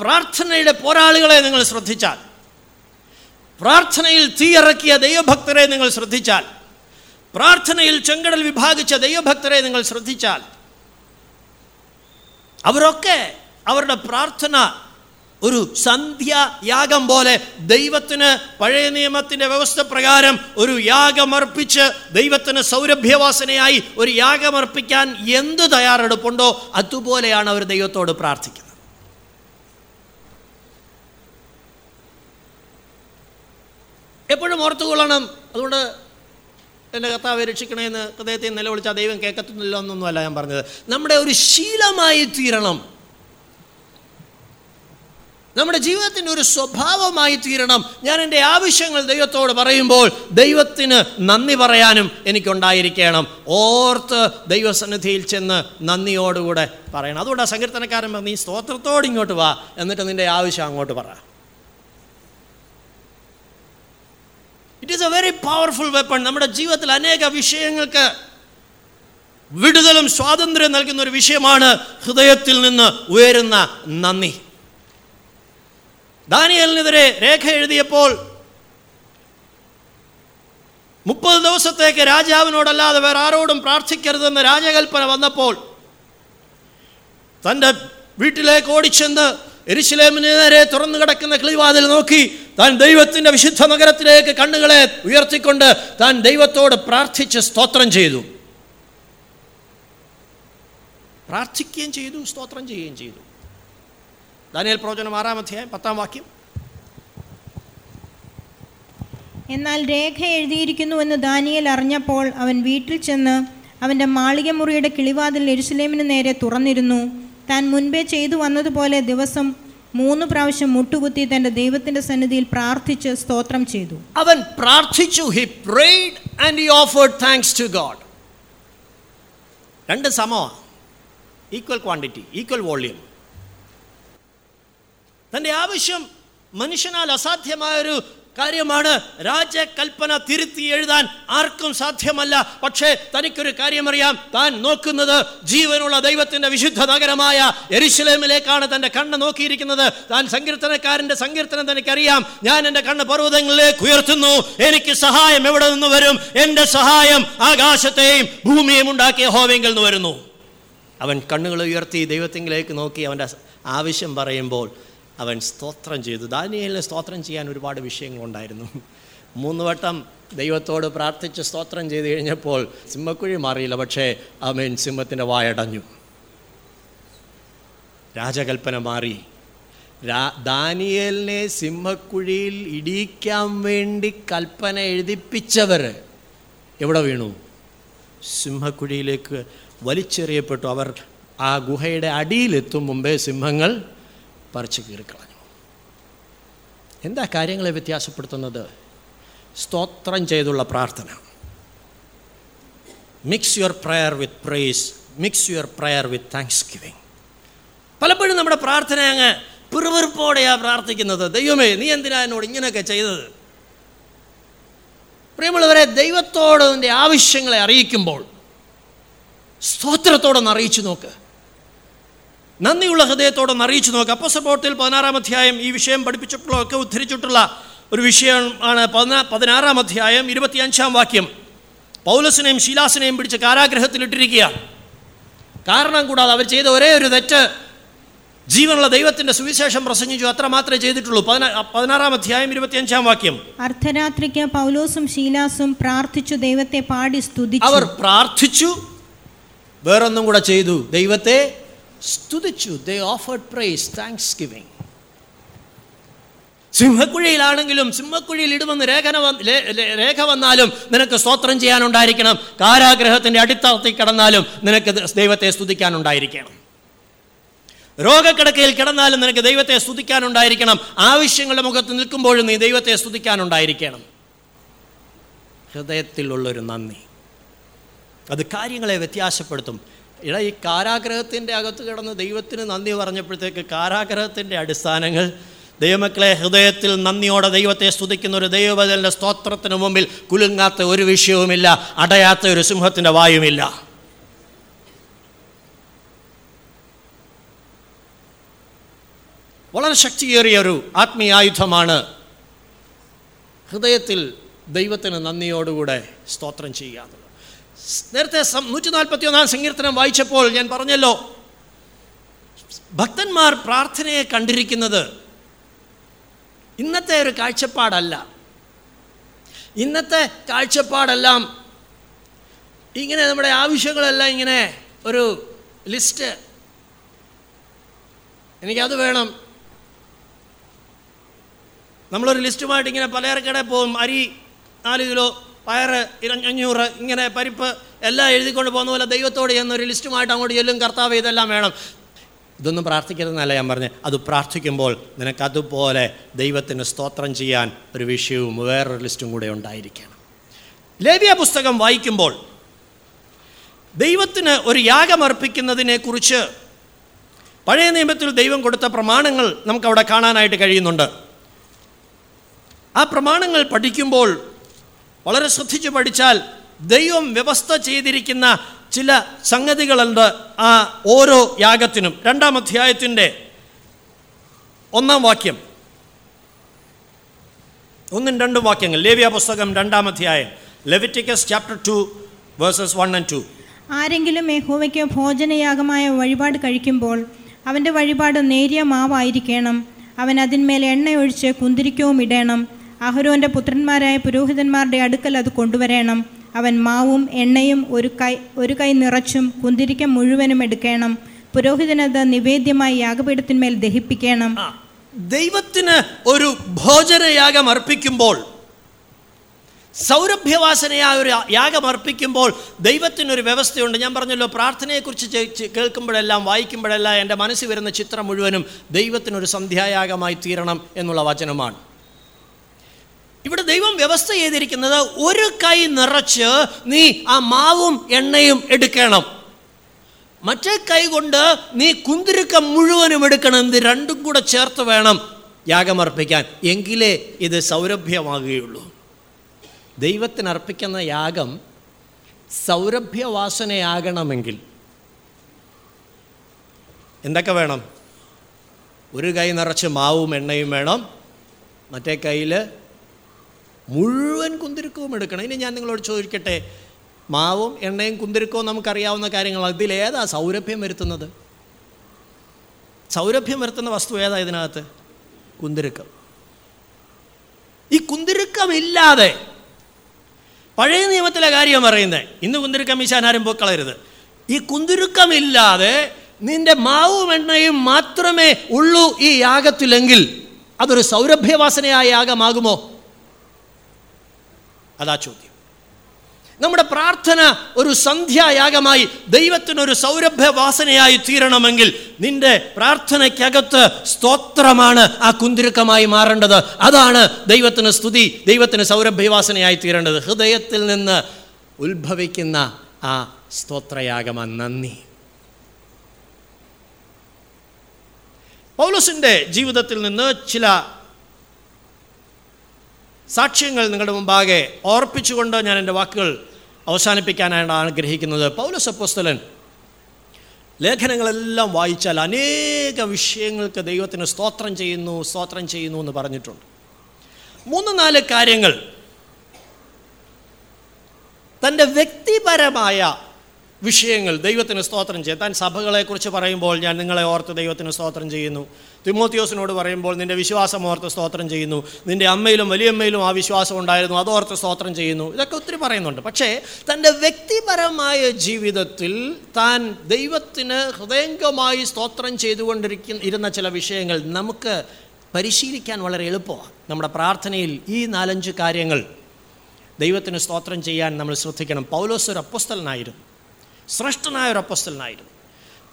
പ്രാർത്ഥനയുടെ പോരാളികളെ നിങ്ങൾ ശ്രദ്ധിച്ചാൽ പ്രാർത്ഥനയിൽ തീയിറക്കിയ ദൈവഭക്തരെ നിങ്ങൾ ശ്രദ്ധിച്ചാൽ പ്രാർത്ഥനയിൽ ചെങ്കടൽ വിഭാഗിച്ച ദൈവഭക്തരെ നിങ്ങൾ ശ്രദ്ധിച്ചാൽ അവരൊക്കെ അവരുടെ പ്രാർത്ഥന ഒരു സന്ധ്യായാഗം പോലെ ദൈവത്തിന് പഴയ നിയമത്തിന്റെ വ്യവസ്ഥ പ്രകാരം ഒരു യാഗമർപ്പിച്ച് ദൈവത്തിന് സൗരഭ്യവാസനയായി ഒരു യാഗമർപ്പിക്കാൻ എന്ത് തയ്യാറെടുപ്പുണ്ടോ അതുപോലെയാണ് അവർ ദൈവത്തോട് പ്രാർത്ഥിക്കുന്നത്. എപ്പോഴും ഓർത്തുകൊള്ളണം. അതുകൊണ്ട് എന്റെ കർത്താവ് രക്ഷിക്കണമെന്ന് ഹൃദയത്തെ നിലവിളിച്ചാൽ ദൈവം കേൾക്കത്തുന്നില്ല എന്നൊന്നുമല്ല ഞാൻ പറഞ്ഞത്. നമ്മുടെ ഒരു ശീലമായി തീരണം. നമ്മുടെ ജീവിതത്തിന്റെ ഒരു സ്വഭാവമായി തീരണം. ഞാൻ എന്റെ ആവശ്യങ്ങൾ ദൈവത്തോട് പറയുമ്പോൾ ദൈവത്തിന് നന്ദി പറയാനും എനിക്കുണ്ടായിരിക്കണം. ഓർത്ത് ദൈവസന്നിധിയിൽ ചെന്ന് നന്ദിയോടുകൂടെ പറയണം. അതുകൊണ്ട് ആ സങ്കീർത്തനക്കാരൻ പറഞ്ഞു, നീ സ്തോത്രത്തോട് ഇങ്ങോട്ട് വാ എന്നിട്ട് നിന്റെ ആവശ്യം അങ്ങോട്ട് പറ. It is a very powerful weapon നമ്മുടെ ജീവിതത്തിൽ അനേക വിഷയങ്ങൾക്ക് വിടുതലും സ്വാതന്ത്ര്യം നൽകുന്ന ഒരു വിഷയമാണ് ഹൃദയത്തിൽ നിന്ന് ഉയരുന്ന നന്ദി. ദാനിയലിനെതിരെ രേഖ എഴുതിയപ്പോൾ മുപ്പത് ദിവസത്തേക്ക് രാജാവിനോടല്ലാതെ വേറെ ആരോടും പ്രാർത്ഥിക്കരുതെന്ന് രാജകൽപ്പന വന്നപ്പോൾ തന്റെ വീട്ടിലേക്ക് ഓടിച്ചെന്ന് എരിശിലേമിന് നേരെ തുറന്നു കിടക്കുന്ന കിളിവാതിൽ നോക്കി താൻ ദൈവത്തിന്റെ വിശുദ്ധ നഗരത്തിലേക്ക് കണ്ണുകളെ ഉയർത്തിക്കൊണ്ട് താൻ ദൈവത്തോട് പ്രാർത്ഥിച്ച് സ്തോത്രം ചെയ്തു. പ്രാർത്ഥിക്കുകയും ചെയ്തു സ്തോത്രം ചെയ്യുകയും ചെയ്തു. ദാനിയൽ പ്രവചനം ആറാം അധ്യായം പത്താം വാക്യം. എന്നാൽ രേഖ എഴുതിയിരിക്കുന്നുവെന്ന് ദാനിയൽ അറിഞ്ഞപ്പോൾ അവൻ വീട്ടിൽ ചെന്ന് അവന്റെ മാളികമുറിയുടെ കിളിവാതിൽ എരുസലേമിന് നേരെ തുറന്നിരുന്നു. താൻ മുൻപേ ചെയ്തു വന്നതുപോലെ ദിവസം മൂന്ന് പ്രാവശ്യം മുട്ടുകുത്തി തന്റെ ദൈവത്തിന്റെ സന്നിധിയിൽ പ്രാർത്ഥിച്ച് സ്തോത്രം ചെയ്തു. അവൻ പ്രാർത്ഥിച്ചു he prayed and he offered thanks to God രണ്ട് സമമാണ് ഈക്വൽ ക്വാണ്ടിറ്റി ഈക്വൽ വോള്യൂം തന്റെ ആവശ്യം മനുഷ്യനാൽ അസാധ്യമായൊരു കാര്യമാണ്. രാജകൽപ്പന തിരുത്തി എഴുതാൻ ആർക്കും സാധ്യമല്ല. പക്ഷേ തനിക്കൊരു കാര്യമറിയാം. താൻ നോക്കുന്നത് ജീവനുള്ള ദൈവത്തിന്റെ വിശുദ്ധ നഗരമായ എരിശിലേമിലേക്കാണ് തന്റെ കണ്ണ് നോക്കിയിരിക്കുന്നത്. താൻ സങ്കീർത്തനക്കാരന്റെ സങ്കീർത്തനം തനിക്കറിയാം. ഞാൻ എന്റെ കണ്ണ് പർവതങ്ങളിലേക്ക് ഉയർത്തുന്നു. എനിക്ക് സഹായം എവിടെ നിന്ന് വരും? എന്റെ സഹായം ആകാശത്തെയും ഭൂമിയും ഉണ്ടാക്കിയ ഹോവെങ്കിൽ നിന്ന് വരുന്നു. അവൻ കണ്ണുകൾ ഉയർത്തി ദൈവത്തിങ്കിലേക്ക് നോക്കി അവന്റെ ആവശ്യം പറയുമ്പോൾ അവൻ സ്തോത്രം ചെയ്തു. ദാനിയേലിന് സ്തോത്രം ചെയ്യാൻ ഒരുപാട് വിഷയങ്ങളുണ്ടായിരുന്നു. മൂന്ന് വട്ടം ദൈവത്തോട് പ്രാർത്ഥിച്ച് സ്തോത്രം ചെയ്ത് കഴിഞ്ഞപ്പോൾ സിംഹക്കുഴി മാറിയില്ല. പക്ഷേ അവൻ സിംഹത്തിന്റെ വായടഞ്ഞു. രാജകൽപ്പന മാറി. രാ ദാനിയലിനെ സിംഹക്കുഴിയിൽ ഇടിക്കാൻ വേണ്ടി കൽപ്പന എഴുതിപ്പിച്ചവർ എവിടെ വീണു? സിംഹക്കുഴിയിലേക്ക് വലിച്ചെറിയപ്പെട്ടു. അവർ ആ ഗുഹയുടെ അടിയിലെത്തും മുമ്പേ സിംഹങ്ങൾ പറിച്ചു കീറിക്കളഞ്ഞു എന്താ കാര്യങ്ങളെ വ്യത്യാസപ്പെടുത്തുന്നത്? സ്തോത്രം ചെയ്തുള്ള പ്രാർത്ഥന. Mix your prayer with praise mix your prayer with thanksgiving പലപ്പോഴും നമ്മുടെ പ്രാർത്ഥന അങ്ങ് പിറുവിറുപ്പോടെയാണ് പ്രാർത്ഥിക്കുന്നത്. ദൈവമേ നീ എന്തിനാ എന്നോട് ഇങ്ങനെയൊക്കെ ചെയ്തത്? പ്രിയമുള്ളവരെ ദൈവത്തോട് നിന്റെ ആവശ്യങ്ങളെ അറിയിക്കുമ്പോൾ സ്തോത്രത്തോടൊന്ന് അറിയിച്ചു നോക്ക്. നന്ദിയുള്ള ഹൃദയത്തോടെ അറിയിച്ചു നോക്ക്. അപ്പോസപ്പോർട്ടിൽ പതിനാറാം അധ്യായം ഈ വിഷയം പഠിപ്പിച്ചപ്പോഴൊക്കെ ഉദ്ധരിച്ചിട്ടുള്ള ഒരു വിഷയമാണ് പതിനാ പതിനാറാം അധ്യായം ഇരുപത്തിയഞ്ചാം വാക്യം. പൗലസിനെയും ശീലാസിനെയും പിടിച്ച് കാരാഗ്രഹത്തിലിട്ടിരിക്കുക കാരണം കൂടാതെ അവർ ചെയ്ത ഒരേ ഒരു തെറ്റ് ജീവനുള്ള ദൈവത്തിന്റെ സുവിശേഷം പ്രസംഗിച്ചു. അത്ര മാത്രമേ ചെയ്തിട്ടുള്ളൂ. പതിനാ പതിനാറാം അധ്യായം ഇരുപത്തിയഞ്ചാം വാക്യം. അർദ്ധരാത്രിക്ക് പൗലോസും ശീലാസും പ്രാർത്ഥിച്ചു ദൈവത്തെ പാടി സ്തുതിച്ചു. അവർ പ്രാർത്ഥിച്ചു വേറൊന്നും കൂടെ ചെയ്തു. ദൈവത്തെ സ്തുതിച്ചു. They offered praise thanks giving സിംഹക്കുഴിയിലാണെങ്കിലും സിംഹക്കുഴിയിൽ ഇടുമെന്ന് രേഖന രേഖ വന്നാലും നിനക്ക് സ്തോത്രം ചെയ്യാനുണ്ടായിരിക്കണം. കാരാഗ്രഹത്തിന്റെ അടിത്തറത്തിൽ കിടന്നാലും നിനക്ക് ദൈവത്തെ സ്തുതിക്കാനുണ്ടായിരിക്കണം. രോഗക്കിടക്കയിൽ കിടന്നാലും നിനക്ക് ദൈവത്തെ സ്തുതിക്കാനുണ്ടായിരിക്കണം. ആവശ്യങ്ങളുടെ മുഖത്ത് നിൽക്കുമ്പോഴും നീ ദൈവത്തെ സ്തുതിക്കാനുണ്ടായിരിക്കണം. ഹൃദയത്തിലുള്ളൊരു നന്ദി. അത് കാര്യങ്ങളെ വ്യത്യാസപ്പെടുത്തും. ഇട ഈ കാരാഗ്രഹത്തിന്റെ അകത്ത് കിടന്ന് ദൈവത്തിന് നന്ദി പറഞ്ഞപ്പോഴത്തേക്ക് കാരാഗ്രഹത്തിന്റെ അടിസ്ഥാനങ്ങൾ ദൈവമക്കളെ ഹൃദയത്തിൽ നന്ദിയോടെ ദൈവത്തെ സ്തുതിക്കുന്ന ഒരു ദൈവബദലിന്റെ സ്തോത്രത്തിന് മുമ്പിൽ കുലുങ്ങാത്ത ഒരു വിഷയവുമില്ല അടയാത്ത ഒരു സിംഹത്തിന്റെ വായുമില്ല. വളരെ ശക്തിയേറിയ ഒരു ആത്മീയായുധമാണ് ഹൃദയത്തിൽ ദൈവത്തിന് നന്ദിയോടുകൂടെ സ്തോത്രം എന്നുള്ളത്. നേരത്തെ നൂറ്റി നാൽപ്പത്തി ഒന്നാം സങ്കീർത്തനം വായിച്ചപ്പോൾ ഞാൻ പറഞ്ഞല്ലോ ഭക്തന്മാർ പ്രാർത്ഥനയെ കണ്ടിരിക്കുന്നത് ഇന്നത്തെ ഒരു കാഴ്ചപ്പാടല്ല. ഇന്നത്തെ കാഴ്ചപ്പാടെല്ലാം ഇങ്ങനെ നമ്മുടെ ആവശ്യങ്ങളെല്ലാം ഇങ്ങനെ ഒരു ലിസ്റ്റ്. എനിക്കത് വേണം. നമ്മളൊരു ലിസ്റ്റുമായിട്ട് ഇങ്ങനെ പലചരക്കടെ പോകും. അരി നാല് കിലോ ഇര- അഞ്ഞൂറ് ഇങ്ങനെ പരിപ്പ് എല്ലാം എഴുതിക്കൊണ്ട് പോകുന്ന പോലെ ദൈവത്തോട് എന്നൊരു ലിസ്റ്റുമായിട്ട് അങ്ങോട്ട് ചെല്ലും കർത്താവ് ഇതെല്ലാം വേണം. ഇതൊന്നും പ്രാർത്ഥിക്കരുതെന്നല്ല ഞാൻ പറഞ്ഞത്. അത് പ്രാർത്ഥിക്കുമ്പോൾ നിനക്ക് അതുപോലെ ദൈവത്തിന് സ്തോത്രം ചെയ്യാൻ ഒരു വിഷയവും വേറൊരു ലിസ്റ്റും കൂടെ ഉണ്ടായിരിക്കണം. ലേവ്യ പുസ്തകം വായിക്കുമ്പോൾ ദൈവത്തിന് ഒരു യാഗമർപ്പിക്കുന്നതിനെക്കുറിച്ച് പഴയ നിയമത്തിൽ ദൈവം കൊടുത്ത പ്രമാണങ്ങൾ നമുക്കവിടെ കാണാനായിട്ട് കഴിയുന്നുണ്ട്. ആ പ്രമാണങ്ങൾ പഠിക്കുമ്പോൾ വളരെ ശ്രദ്ധിച്ച് പഠിച്ചാൽ ദൈവം വ്യവസ്ഥ ചെയ്തിരിക്കുന്ന ചില സംഗതികളുണ്ട് ആ ഓരോ യാഗത്തിനും. രണ്ടാം അധ്യായത്തിന്റെ ഒന്നാം വാക്യം. ഒന്നും രണ്ടും വാക്യങ്ങൾ. ലേവ്യ പുസ്തകം രണ്ടാം അധ്യായം Leviticus chapter two verses one and two ആരെങ്കിലും യഹോവയ്ക്ക് ഭോജനയാഗമായ വഴിപാട് കഴിക്കുമ്പോൾ അവന്റെ വഴിപാട് നേരിയ മാവായിരിക്കണം. അവൻ അതിന്മേൽ എണ്ണയൊഴിച്ച് കുന്തിരിക്കവും ഇടണം. അഹരോന്റെ പുത്രന്മാരായ പുരോഹിതന്മാരുടെ അടുക്കൽ അത് കൊണ്ടുവരണം. അവൻ മാവും എണ്ണയും ഒരു കൈ ഒരു കൈ നിറച്ചും കുന്തിരിക്കം മുഴുവനും എടുക്കണം. പുരോഹിതനത് നിവേദ്യമായി യാഗപീഠത്തിന്മേൽ ദഹിപ്പിക്കണം. ദൈവത്തിന് ഒരു ഭോജനയാഗം അർപ്പിക്കുമ്പോൾ സൗരഭ്യവാസനയായ ഒരു യാഗം അർപ്പിക്കുമ്പോൾ ദൈവത്തിനൊരു വ്യവസ്ഥയുണ്ട്. ഞാൻ പറഞ്ഞല്ലോ പ്രാർത്ഥനയെക്കുറിച്ച് കേൾക്കുമ്പോഴെല്ലാം വായിക്കുമ്പോഴെല്ലാം എന്റെ മനസ്സിൽ വരുന്ന ചിത്രം മുഴുവനും ദൈവത്തിനൊരു സന്ധ്യായാഗമായി തീരണം എന്നുള്ള വചനമാണ്. ഇവിടെ ദൈവം വ്യവസ്ഥ ചെയ്തിരിക്കുന്നത് ഒരു കൈ നിറച്ച് നീ ആ മാവും എണ്ണയും എടുക്കണം. മറ്റേ കൈ കൊണ്ട് നീ കുന്തിരുക്കം മുഴുവനും എടുക്കണം. ഇത് രണ്ടും കൂടെ ചേർത്ത് വേണം യാഗമർപ്പിക്കാൻ. എങ്കിലേ ഇത് സൗരഭ്യമാകുകയുള്ളൂ. ദൈവത്തിന് അർപ്പിക്കുന്ന യാഗം സൗരഭ്യവാസനയാകണമെങ്കിൽ എന്തൊക്കെ വേണം? ഒരു കൈ നിറച്ച് മാവും എണ്ണയും വേണം. മറ്റേ കയ്യിൽ മുഴുവൻ കുന്തിരുക്കവും എടുക്കണം. ഇനി ഞാൻ നിങ്ങളോട് ചോദിക്കട്ടെ മാവും എണ്ണയും കുന്തിരുക്കവും നമുക്കറിയാവുന്ന കാര്യങ്ങളാണ് ഇതിലേതാ സൗരഭ്യം വരുത്തുന്നത്? സൗരഭ്യം വരുത്തുന്ന വസ്തു ഏതാ ഇതിനകത്ത്? കുന്തിരുക്കം. ഈ കുന്തിരുക്കമില്ലാതെ പഴയ നിയമത്തിലെ കാര്യം പറയുന്നത് ഇന്ന് കുന്തിരുക്കം വീശാൻ ആരും പോക്കളരുത് ഈ കുന്തിരുക്കമില്ലാതെ നിന്റെ മാവും എണ്ണയും മാത്രമേ ഉള്ളൂ ഈ യാഗത്തിലെങ്കിൽ അതൊരു സൗരഭ്യവാസനയായ യാഗമാകുമോ? അതാ ചോദ്യം. നമ്മുടെ പ്രാർത്ഥന ഒരു സന്ധ്യായാഗമായി ദൈവത്തിനൊരു സൗരഭ്യവാസനയായി തീരണമെങ്കിൽ നിന്റെ പ്രാർത്ഥനയ്ക്കകത്ത് സ്തോത്രമാണ് ആ കുന്തിരുക്കമായി മാറേണ്ടത്. അതാണ് ദൈവത്തിന് സ്തുതി ദൈവത്തിന് സൗരഭ്യവാസനയായി തീരേണ്ടത്. ഹൃദയത്തിൽ നിന്ന് ഉത്ഭവിക്കുന്ന ആ സ്തോത്രയാഗമ നന്ദി. പൗലോസിന്റെ ജീവിതത്തിൽ നിന്ന് ചില സാക്ഷ്യങ്ങൾ നിങ്ങളുടെ മുമ്പാകെ ഓർപ്പിച്ചുകൊണ്ട് ഞാൻ എന്റെ വാക്കുകൾ അവസാനിപ്പിക്കാനാണ് ആഗ്രഹിക്കുന്നത്. പൗലോസ് അപ്പോസ്തലൻ ലേഖനങ്ങളെല്ലാം വായിച്ചാൽ അനേക വിഷയങ്ങൾക്ക് ദൈവത്തിന് സ്തോത്രം ചെയ്യുന്നു സ്തോത്രം ചെയ്യുന്നു എന്ന് പറഞ്ഞിട്ടുണ്ട്. മൂന്ന് നാല് കാര്യങ്ങൾ തന്റെ വ്യക്തിപരമായ വിഷയങ്ങൾ. ദൈവത്തിന് സ്തോത്രം ചെയ്യാം. താൻ സഭകളെക്കുറിച്ച് പറയുമ്പോൾ ഞാൻ നിങ്ങളെ ഓർത്ത് ദൈവത്തിന് സ്തോത്രം ചെയ്യുന്നു. തിമോത്തിയോസിനോട് പറയുമ്പോൾ നിന്റെ വിശ്വാസം ഓർത്ത് സ്തോത്രം ചെയ്യുന്നു. നിന്റെ അമ്മയിലും വലിയമ്മയിലും ആ വിശ്വാസം ഉണ്ടായിരുന്നു അതോർത്ത് സ്തോത്രം ചെയ്യുന്നു. ഇതൊക്കെ ഒത്തിരി പറയുന്നുണ്ട്. പക്ഷേ തന്റെ വ്യക്തിപരമായ ജീവിതത്തിൽ താൻ ദൈവത്തിന് ഹൃദയംഗമായി സ്തോത്രം ചെയ്തുകൊണ്ടിരിക്കുന്ന ഇരുന്ന ചില വിഷയങ്ങൾ നമുക്ക് പരിശീലിക്കാൻ വളരെ എളുപ്പമാണ്. നമ്മുടെ പ്രാർത്ഥനയിൽ ഈ നാലഞ്ച് കാര്യങ്ങൾ ദൈവത്തിന് സ്തോത്രം ചെയ്യാൻ നമ്മൾ ശ്രദ്ധിക്കണം. പൗലോസ് ഒരു അപ്പസ്തലനായിരുന്നു. ശ്രേഷ്ഠനായ ഒരു അപ്പസ്തലനായിരുന്നു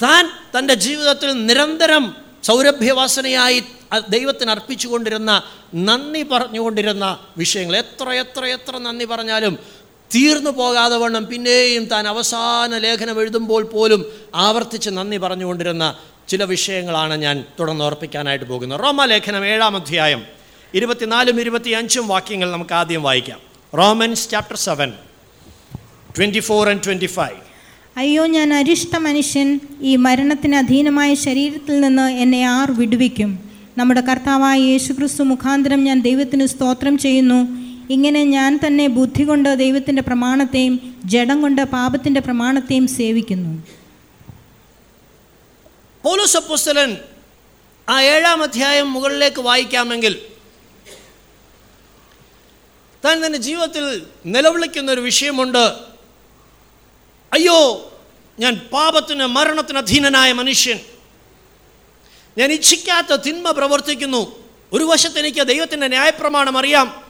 താൻ തന്റെ ജീവിതത്തിൽ നിരന്തരം സൗരഭ്യവാസനയായി ദൈവത്തിന് അർപ്പിച്ചുകൊണ്ടിരുന്ന നന്ദി പറഞ്ഞുകൊണ്ടിരുന്ന വിഷയങ്ങൾ. എത്ര എത്ര എത്ര നന്ദി പറഞ്ഞാലും തീർന്നു പോകാതെ വണ്ണം പിന്നെയും താൻ അവസാന ലേഖനം എഴുതുമ്പോൾ പോലും ആവർത്തിച്ച് നന്ദി പറഞ്ഞുകൊണ്ടിരുന്ന ചില വിഷയങ്ങളാണ് ഞാൻ തുടർന്ന് ഓർപ്പിക്കാനായിട്ട് പോകുന്നത്. റോമ റോമാലേഖനം ഏഴാം അധ്യായം ഇരുപത്തിനാലും ഇരുപത്തിയഞ്ചും വാക്യങ്ങൾ നമുക്ക് ആദ്യം വായിക്കാം. Romans chapter seven twenty four and twenty five. അയ്യോ ഞാൻ അരിഷ്ട മനുഷ്യൻ. ഈ മരണത്തിന് അധീനമായ ശരീരത്തിൽ നിന്ന് എന്നെ ആർ വിടുവിക്കും? നമ്മുടെ കർത്താവായ യേശുക്രിസ്തു മുഖാന്തരം ഞാൻ ദൈവത്തിന് സ്തോത്രം ചെയ്യുന്നു. ഇങ്ങനെ ഞാൻ തന്നെ ബുദ്ധി കൊണ്ട് ദൈവത്തിന്റെ പ്രമാണത്തെയും ജഡം കൊണ്ട് പാപത്തിന്റെ പ്രമാണത്തെയും സേവിക്കുന്നു. പൗലോസ് അപ്പോസ്തലൻ ആ ഏഴാം അധ്യായം മുകളിലേക്ക് വായിക്കാമെങ്കിൽ താൻ തന്റെ ജീവിതത്തിൽ നിലവിളിക്കുന്ന ഒരു വിഷയമുണ്ട്. അയ്യോ ഞാൻ പാപത്തിന് മരണത്തിന് അധീനനായ മനുഷ്യൻ. ഞാൻ ഇച്ഛിക്കാത്ത തിന്മ പ്രവർത്തിക്കുന്നു. ഒരു വശത്ത് എനിക്ക് ദൈവത്തിന്റെ ന്യായപ്രമാണം അറിയാം.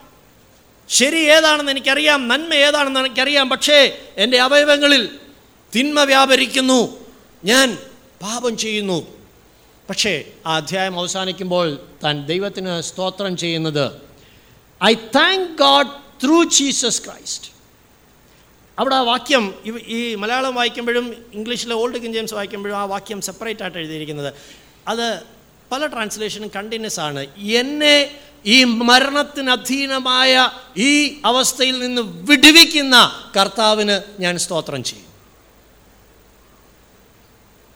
ശരി ഏതാണെന്ന് എനിക്കറിയാം നന്മ ഏതാണെന്ന് എനിക്കറിയാം പക്ഷേ എന്റെ അവയവങ്ങളിൽ തിന്മ വ്യാപരിക്കുന്നു. ഞാൻ പാപം ചെയ്യുന്നു. പക്ഷേ ആ അധ്യായം അവസാനിക്കുമ്പോൾ താൻ ദൈവത്തിന് സ്തോത്രം ചെയ്യുന്നത് I thank God through Jesus Christ അവിടെ ആ വാക്യം ഈ മലയാളം വായിക്കുമ്പോഴും ഇംഗ്ലീഷിലെ ഓൾഡ് കിങ് ജെയിംസ് വായിക്കുമ്പോഴും ആ വാക്യം സെപ്പറേറ്റ് ആയിട്ട് എഴുതിയിരിക്കുന്നത്. അത് പല ട്രാൻസ്ലേഷനും കണ്ടിന്യൂസ് ആണ്. എന്നെ ഈ മരണത്തിന് അധീനമായ ഈ അവസ്ഥയിൽ നിന്ന് വിടുവിക്കുന്ന കർത്താവിന് ഞാൻ സ്തോത്രം ചെയ്യും.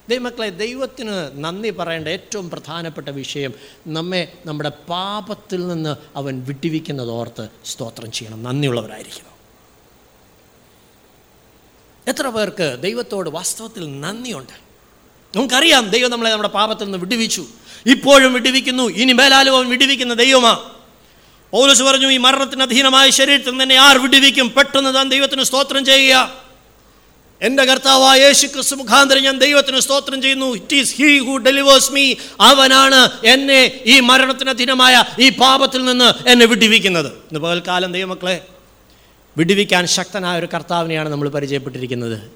ദൈവമക്കളെ ദൈവത്തിന് നന്ദി പറയേണ്ട ഏറ്റവും പ്രധാനപ്പെട്ട വിഷയം നമ്മെ നമ്മുടെ പാപത്തിൽ നിന്ന് അവൻ വിട്ടുവിക്കുന്നത് ഓർത്ത് സ്തോത്രം ചെയ്യണം. നന്ദിയുള്ളവരായിരിക്കണം. എത്ര പേർക്ക് ദൈവത്തോട് വാസ്തവത്തിൽ നന്ദിയുണ്ട്? നമുക്കറിയാം ദൈവം നമ്മളെ നമ്മുടെ പാപത്തിൽ നിന്ന് വിടുവിച്ചു. ഇപ്പോഴും വിടുവിക്കുന്നു ഇനി മേലാലും അവൻ വിടുവിക്കുന്ന ദൈവമാ. പൗലോസ് പറഞ്ഞു ഈ മരണത്തിന് അധീനമായ ശരീരത്തിൽ എന്നെ ആർ വിടുവിക്കും? പെട്ടെന്ന് താൻ ദൈവത്തിന് സ്തോത്രം ചെയ്യുക. എന്റെ കർത്താവായ യേശു ക്രിസ്തു മുഖാന്തരം ഞാൻ ദൈവത്തിന് സ്തോത്രം ചെയ്യുന്നു. It is he who delivers me അവനാണ് എന്നെ ഈ മരണത്തിന് അധീനമായ ഈ പാപത്തിൽ നിന്ന് എന്നെ വിടുവിക്കുന്നത്. ഇന്ന് പകൽക്കാലം ദൈവമക്കളെ വിടുവിക്കാൻ ശക്തനായ ഒരു കർത്താവിനെയാണ് നമ്മൾ പരിചയപ്പെട്ടിരിക്കുന്നത്.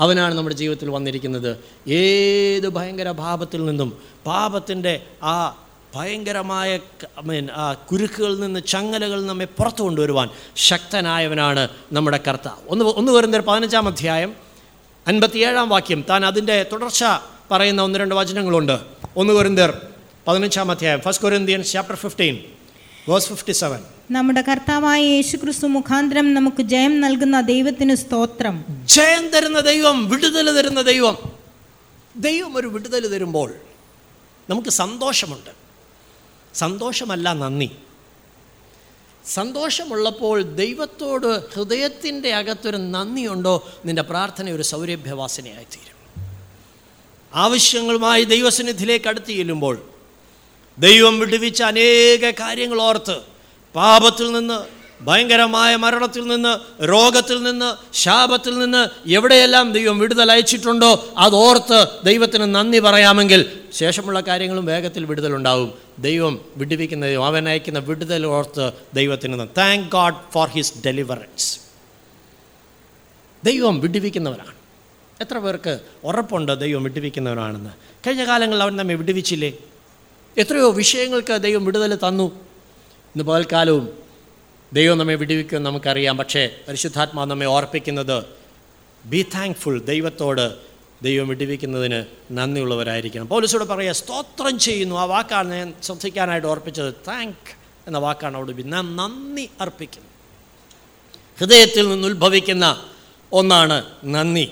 അവനാണ് നമ്മുടെ ജീവിതത്തിൽ വന്നിരിക്കുന്നത്. ഏത് ഭയങ്കര പാപത്തിൽ നിന്നും പാപത്തിന്റെ ആ ഭയങ്കരമായ മീൻ ആ കുരുക്കുകളിൽ നിന്ന് ചങ്ങലകളിൽ നമ്മെ പുറത്തു കൊണ്ടുവരുവാൻ ശക്തനായവനാണ് നമ്മുടെ കർത്താവ്. ഒന്ന് ഒന്ന് വരുന്ന പതിനഞ്ചാം അധ്യായം അൻപത്തിയേഴാം വാക്യം. താൻ അതിന്റെ തുടർച്ച പറയുന്ന ഒന്ന് രണ്ട് വചനങ്ങളുണ്ട്. ഒന്ന് കൊരിന്തർ പതിനഞ്ചാം അധ്യായം. ഫസ്റ്റ് കൊരിന്ത്യൻസ് ചാപ്റ്റർ ഫിഫ്റ്റീൻ നമ്മുടെ കർത്താവായ യേശുക്രിസ്തു മുഖാന്തരം നമുക്ക് ജയം നൽകുന്ന ദൈവത്തിന് സ്തോത്രം. ജയം തരുന്ന ദൈവം വിടുതൽ തരുന്ന ദൈവം. ദൈവം ഒരു വിടുതൽ തരുമ്പോൾ നമുക്ക് സന്തോഷമുണ്ട്. സന്തോഷമല്ല നന്ദി. സന്തോഷമുള്ളപ്പോൾ ദൈവത്തോട് ഹൃദയത്തിന്റെ അകത്തൊരു നന്ദിയുണ്ടോ? നിന്റെ പ്രാർത്ഥന ഒരു സൗരഭ്യവാസനയായി തീരും ആവശ്യങ്ങളുമായി ദൈവസന്നിധിയിലേക്ക് അടുത്ത് ചെല്ലുമ്പോൾ ദൈവം വിടുവിച്ച അനേക കാര്യങ്ങൾ ഓർത്ത് പാപത്തിൽ നിന്ന് ഭയങ്കരമായ മരണത്തിൽ നിന്ന് രോഗത്തിൽ നിന്ന് ശാപത്തിൽ നിന്ന് എവിടെയെല്ലാം ദൈവം വിടുതൽ അയച്ചിട്ടുണ്ടോ അതോർത്ത് ദൈവത്തിന് നന്ദി പറയാമെങ്കിൽ ശേഷമുള്ള കാര്യങ്ങളും വേഗത്തിൽ വിടുതലുണ്ടാവും. ദൈവം വിടുവിക്കുന്ന അവൻ അയക്കുന്ന വിടുതൽ ഓർത്ത് ദൈവത്തിന് thank God for his deliverance ദൈവം വിടുവിക്കുന്നവനാണ് എത്ര പേർക്ക് ഉറപ്പുണ്ട് ദൈവം വിടുവിക്കുന്നവനാണെന്ന് കഴിഞ്ഞ കാലങ്ങളിൽ അവൻ നമ്മെ വിടുവിച്ചില്ലേ? എത്രയോ വിഷയങ്ങൾക്ക് ദൈവം വിടുതൽ തന്നു. ഇന്ന് പകൽക്കാലവും ദൈവം നമ്മെ വിടുവിക്കും നമുക്കറിയാം. പക്ഷേ പരിശുദ്ധാത്മാ നമ്മെ ഓർപ്പിക്കുന്നത് ബി താങ്ക്ഫുൾ ദൈവത്തോട് ദൈവം വിടുവിക്കുന്നതിന് നന്ദിയുള്ളവരായിരിക്കണം. പോലീസോട് പറയുക സ്തോത്രം ചെയ്യുന്നു. ആ വാക്കാണ് ഞാൻ ശ്രദ്ധിക്കാനായിട്ട് ഓർപ്പിച്ചത്. താങ്ക് എന്ന വാക്കാണ് അവിടെ നാം നന്ദി അർപ്പിക്കുന്നു. ഹൃദയത്തിൽ നിന്ന് ഉത്ഭവിക്കുന്ന ഒന്നാണ് നന്ദി.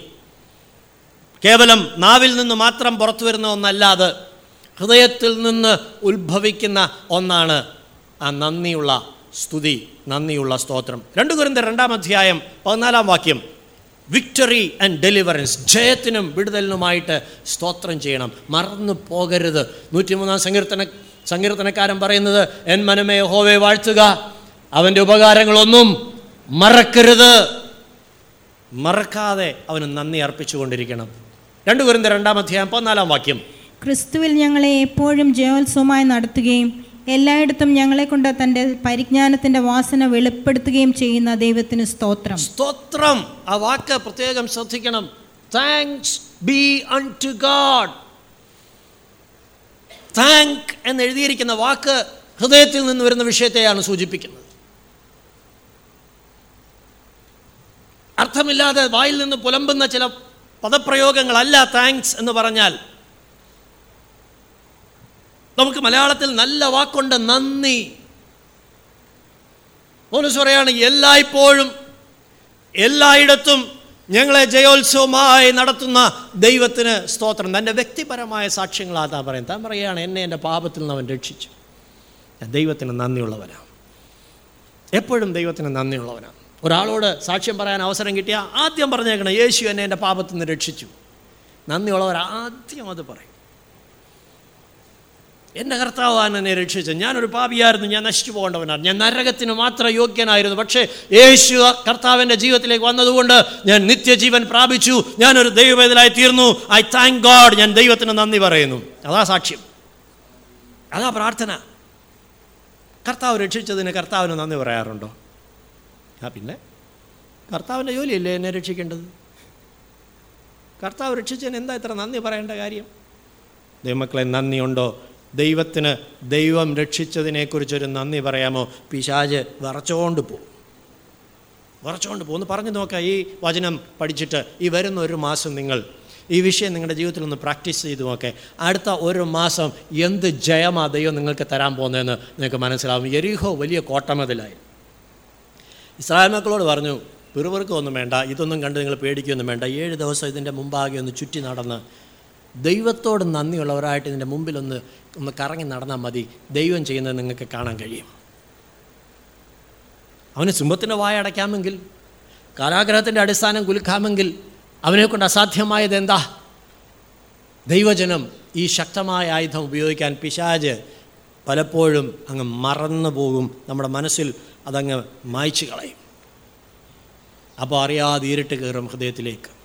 കേവലം നാവിൽ നിന്ന് മാത്രം പുറത്തു വരുന്ന ഒന്നല്ലാതെ ഹൃദയത്തിൽ നിന്ന് ഉത്ഭവിക്കുന്ന ഒന്നാണ് ആ നന്ദിയുള്ള സ്തുതി നന്ദിയുള്ള സ്തോത്രം. രണ്ടു കുരുന്ത രണ്ടാം അധ്യായം പതിനാലാം വാക്യം. വിക്ടറി ആൻഡ് ഡെലിവറൻസ് ജയത്തിനും വിടുതലിനുമായിട്ട് സ്തോത്രം ചെയ്യണം. മറന്നു പോകരുത്. നൂറ്റിമൂന്നാം സങ്കീർത്തന സങ്കീർത്തനക്കാരൻ പറയുന്നത് എൻ മനമേ ഹോവെ വാഴ്ത്തുക. അവന്റെ ഉപകാരങ്ങളൊന്നും മറക്കരുത്. മറക്കാതെ അവന് നന്ദി അർപ്പിച്ചുകൊണ്ടിരിക്കണം. രണ്ടു കുരുന്ത രണ്ടാം അധ്യായം പതിനാലാം വാക്യം. ക്രിസ്തുവിൽ ഞങ്ങളെ എപ്പോഴും ജയോത്സവമായി നടത്തുകയും എല്ലായിടത്തും ഞങ്ങളെ കൊണ്ട് തന്റെ പരിജ്ഞാനത്തിന്റെ വാസന വെളിപ്പെടുത്തുകയും ചെയ്യുന്ന ദൈവത്തിന് സ്തോത്രം. സ്തോത്രം. ആ വാക്ക് പ്രത്യേകം ശ്രദ്ധിക്കണം. Thanks be unto God thank എന്ന് എഴുതിയിരിക്കുന്ന വാക്ക് ഹൃദയത്തിൽ നിന്ന് വരുന്ന വിഷയത്തെയാണ് സൂചിപ്പിക്കുന്നത്. അർത്ഥമില്ലാതെ വായിൽ നിന്ന് പുലമ്പുന്ന ചില പദപ്രയോഗങ്ങളല്ല താങ്ക്സ് എന്ന് പറഞ്ഞാൽ നമുക്ക് മലയാളത്തിൽ നല്ല വാക്കുണ്ട് നന്ദി. മോനുസ് പറയാണ് എല്ലായ്പ്പോഴും എല്ലായിടത്തും ഞങ്ങളെ ജയോത്സവമായി നടത്തുന്ന ദൈവത്തിന് സ്തോത്രം. തന്റെ വ്യക്തിപരമായ സാക്ഷ്യങ്ങളാ താൻ പറയും താൻ പറയുകയാണ് എന്നെ എന്റെ പാപത്തിൽ നിന്ന് അവൻ രക്ഷിച്ചു. ഞാൻ ദൈവത്തിന് നന്ദിയുള്ളവനാണ്. എപ്പോഴും ദൈവത്തിന് നന്ദിയുള്ളവനാണ്. ഒരാളോട് സാക്ഷ്യം പറയാൻ അവസരം കിട്ടിയാൽ ആദ്യം പറഞ്ഞേക്കണം യേശു എന്നെ എന്റെ പാപത്തിൽ നിന്ന് രക്ഷിച്ചു. നന്ദിയുള്ളവർ ആദ്യം അത് പറയും. എന്റെ കർത്താവാണ് എന്നെ രക്ഷിച്ചത് ഞാനൊരു പാപിയായിരുന്നു ഞാൻ നശിച്ചു പോകേണ്ടവനാണ്. ഞാൻ നരകത്തിന് മാത്രം യോഗ്യനായിരുന്നു. പക്ഷേ യേശു കർത്താവിന്റെ ജീവിതത്തിലേക്ക് വന്നതുകൊണ്ട് ഞാൻ നിത്യജീവൻ പ്രാപിച്ചു. ഞാനൊരു ദൈവവേദനായി തീർന്നു. ഐ താങ്ക് ഗോഡ് ഞാൻ ദൈവത്തിന് നന്ദി പറയുന്നു. അതാ സാക്ഷ്യം. അതാ പ്രാർത്ഥന. കർത്താവ് രക്ഷിച്ചതിന് കർത്താവിന് നന്ദി പറയാറുണ്ടോ? ആ പിന്നെ? കർത്താവിന്റെ ജോലിയല്ലേ എന്നെ രക്ഷിക്കേണ്ടത്? കർത്താവ് രക്ഷിച്ചതിന് എന്താ ഇത്ര നന്ദി പറയേണ്ട കാര്യം? ദൈവമക്കളെ നന്ദിയുണ്ടോ? ദൈവത്തിന് ദൈവം രക്ഷിച്ചതിനെക്കുറിച്ചൊരു നന്ദി പറയാമോ? പിശാജ് വറച്ചുകൊണ്ട് പോകും വറച്ചുകൊണ്ട് പോകുന്നു പറഞ്ഞു നോക്കാം. ഈ വചനം പഠിച്ചിട്ട് ഈ വരുന്ന ഒരു മാസം നിങ്ങൾ ഈ വിഷയം നിങ്ങളുടെ ജീവിതത്തിൽ ഒന്ന് പ്രാക്ടീസ് ചെയ്ത് നോക്കേ. അടുത്ത ഒരു മാസം എന്ത് ജയമാ ദൈവം നിങ്ങൾക്ക് തരാൻ പോകുന്നതെന്ന് നിങ്ങൾക്ക് മനസ്സിലാവും. എരിഹോ വലിയ കോട്ടമതിലായി. ഇസ്രായേൽ മക്കളോട് പറഞ്ഞു പിറുപിറുക്കൊന്നും വേണ്ട. ഇതൊന്നും കണ്ട് നിങ്ങൾ പേടിക്കൊന്നും വേണ്ട. ഏഴ് ദിവസം ഇതിന്റെ മുമ്പാകെ ഒന്ന് ചുറ്റി നടന്ന് ദൈവത്തോട് നന്ദിയുള്ളവരായിട്ട് ഇതിന്റെ മുമ്പിലൊന്ന് ഒന്ന് കറങ്ങി നടന്നാൽ മതി. ദൈവം ചെയ്യുന്നത് നിങ്ങൾക്ക് കാണാൻ കഴിയും. അവന് സിംഹത്തിന്റെ വായ അടയ്ക്കാമെങ്കിൽ കാലാഗ്രഹത്തിന്റെ അടിസ്ഥാനം കുലുക്കാമെങ്കിൽ അവനെക്കൊണ്ട് അസാധ്യമായത് എന്താ? ദൈവജനം ഈ ശക്തമായ ആയുധം ഉപയോഗിക്കാൻ പിശാജ് പലപ്പോഴും അങ്ങ് മറന്നു പോകും. നമ്മുടെ മനസ്സിൽ അതങ്ങ് മായ്ച്ചു കളയും. അപ്പോൾ അറിയാതെ ഇരുട്ട് കയറും ഹൃദയത്തിലേക്ക്.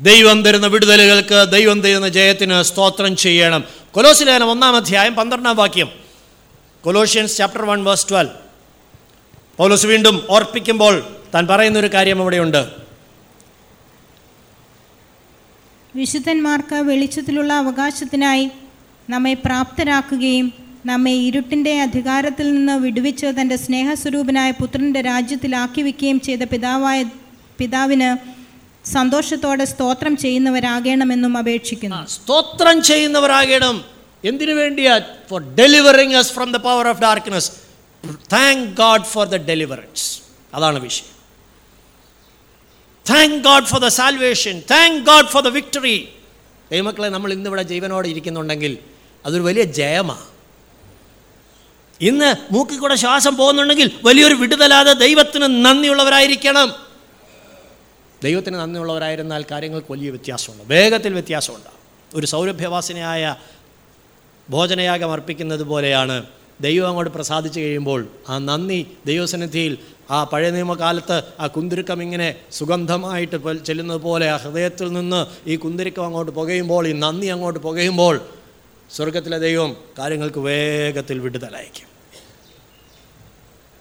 ദൈവം തരുന്ന വിടുതലുകൾക്ക് ദൈവം തരുന്ന ജയത്തിന് സ്തോത്രം ചെയ്യണം. കൊലോസിലേനം ഒന്നാം അധ്യായം പന്ത്രണ്ടാം വാക്യം. Colossians chapter one verse twelve പൗലോസ് വീണ്ടും ഓർപ്പിക്കുമ്പോൾ താൻ പറയുന്നൊരു കാര്യം അവിടെയുണ്ട്. വിശുദ്ധന്മാർക്ക് വെളിച്ചത്തിലുള്ള അവകാശത്തിനായി നമ്മെ പ്രാപ്തരാക്കുകയും നമ്മെ ഇരുട്ടിന്റെ അധികാരത്തിൽ നിന്ന് വിടുവിച്ച് തന്റെ സ്നേഹസ്വരൂപനായ പുത്രന്റെ രാജ്യത്തിലാക്കി വയ്ക്കുകയും ചെയ്ത പിതാവായ പിതാവിന് സന്തോഷത്തോടെ സ്തോത്രം ചെയ്യുന്നവരാകണമെന്നും അപേക്ഷിക്കുന്നു. സ്തോത്രം ചെയ്യുന്നവരാകണം. എന്തിനു വേണ്ടിയാ? For delivering us from the power of darkness thank God for the deliverance അതാണ് വിഷയം. Thank God for the salvation thank God for the victory ദൈവമക്കളെ നമ്മൾ ഇന്നിവിടെ ജീവനോടെ ഇരിക്കുന്നുണ്ടെങ്കിൽ അതൊരു വലിയ ജയമാണ് ഇന്ന് മൂക്കിൽ കൂടെ ശ്വാസം പോകുന്നുണ്ടെങ്കിൽ വലിയൊരു വിടുതലാതെ ദൈവത്തിന് നന്ദിയുള്ളവരായിരിക്കണം. ദൈവത്തിന് നന്ദിയുള്ളവരായിരുന്നാൽ കാര്യങ്ങൾക്ക് വലിയ വ്യത്യാസമുണ്ട്. വേഗത്തിൽ വ്യത്യാസമുണ്ട്. ഒരു സൗരഭ്യവാസനയായ ഭോജനയാഗം അർപ്പിക്കുന്നത് പോലെയാണ് ദൈവം അങ്ങോട്ട് പ്രസാദിച്ചു കഴിയുമ്പോൾ ആ നന്ദി ദൈവസന്നിധിയിൽ ആ പഴയ നിയമകാലത്ത് ആ കുന്തിരുക്കം ഇങ്ങനെ സുഗന്ധമായിട്ട് ചെല്ലുന്നത് പോലെ ആ ഹൃദയത്തിൽ നിന്ന് ഈ കുന്തിരുക്കം അങ്ങോട്ട് പുകയുമ്പോൾ ഈ നന്ദി അങ്ങോട്ട് പുകയുമ്പോൾ സ്വർഗത്തിലെ ദൈവം കാര്യങ്ങൾക്ക് വേഗത്തിൽ വിടുതലയക്കും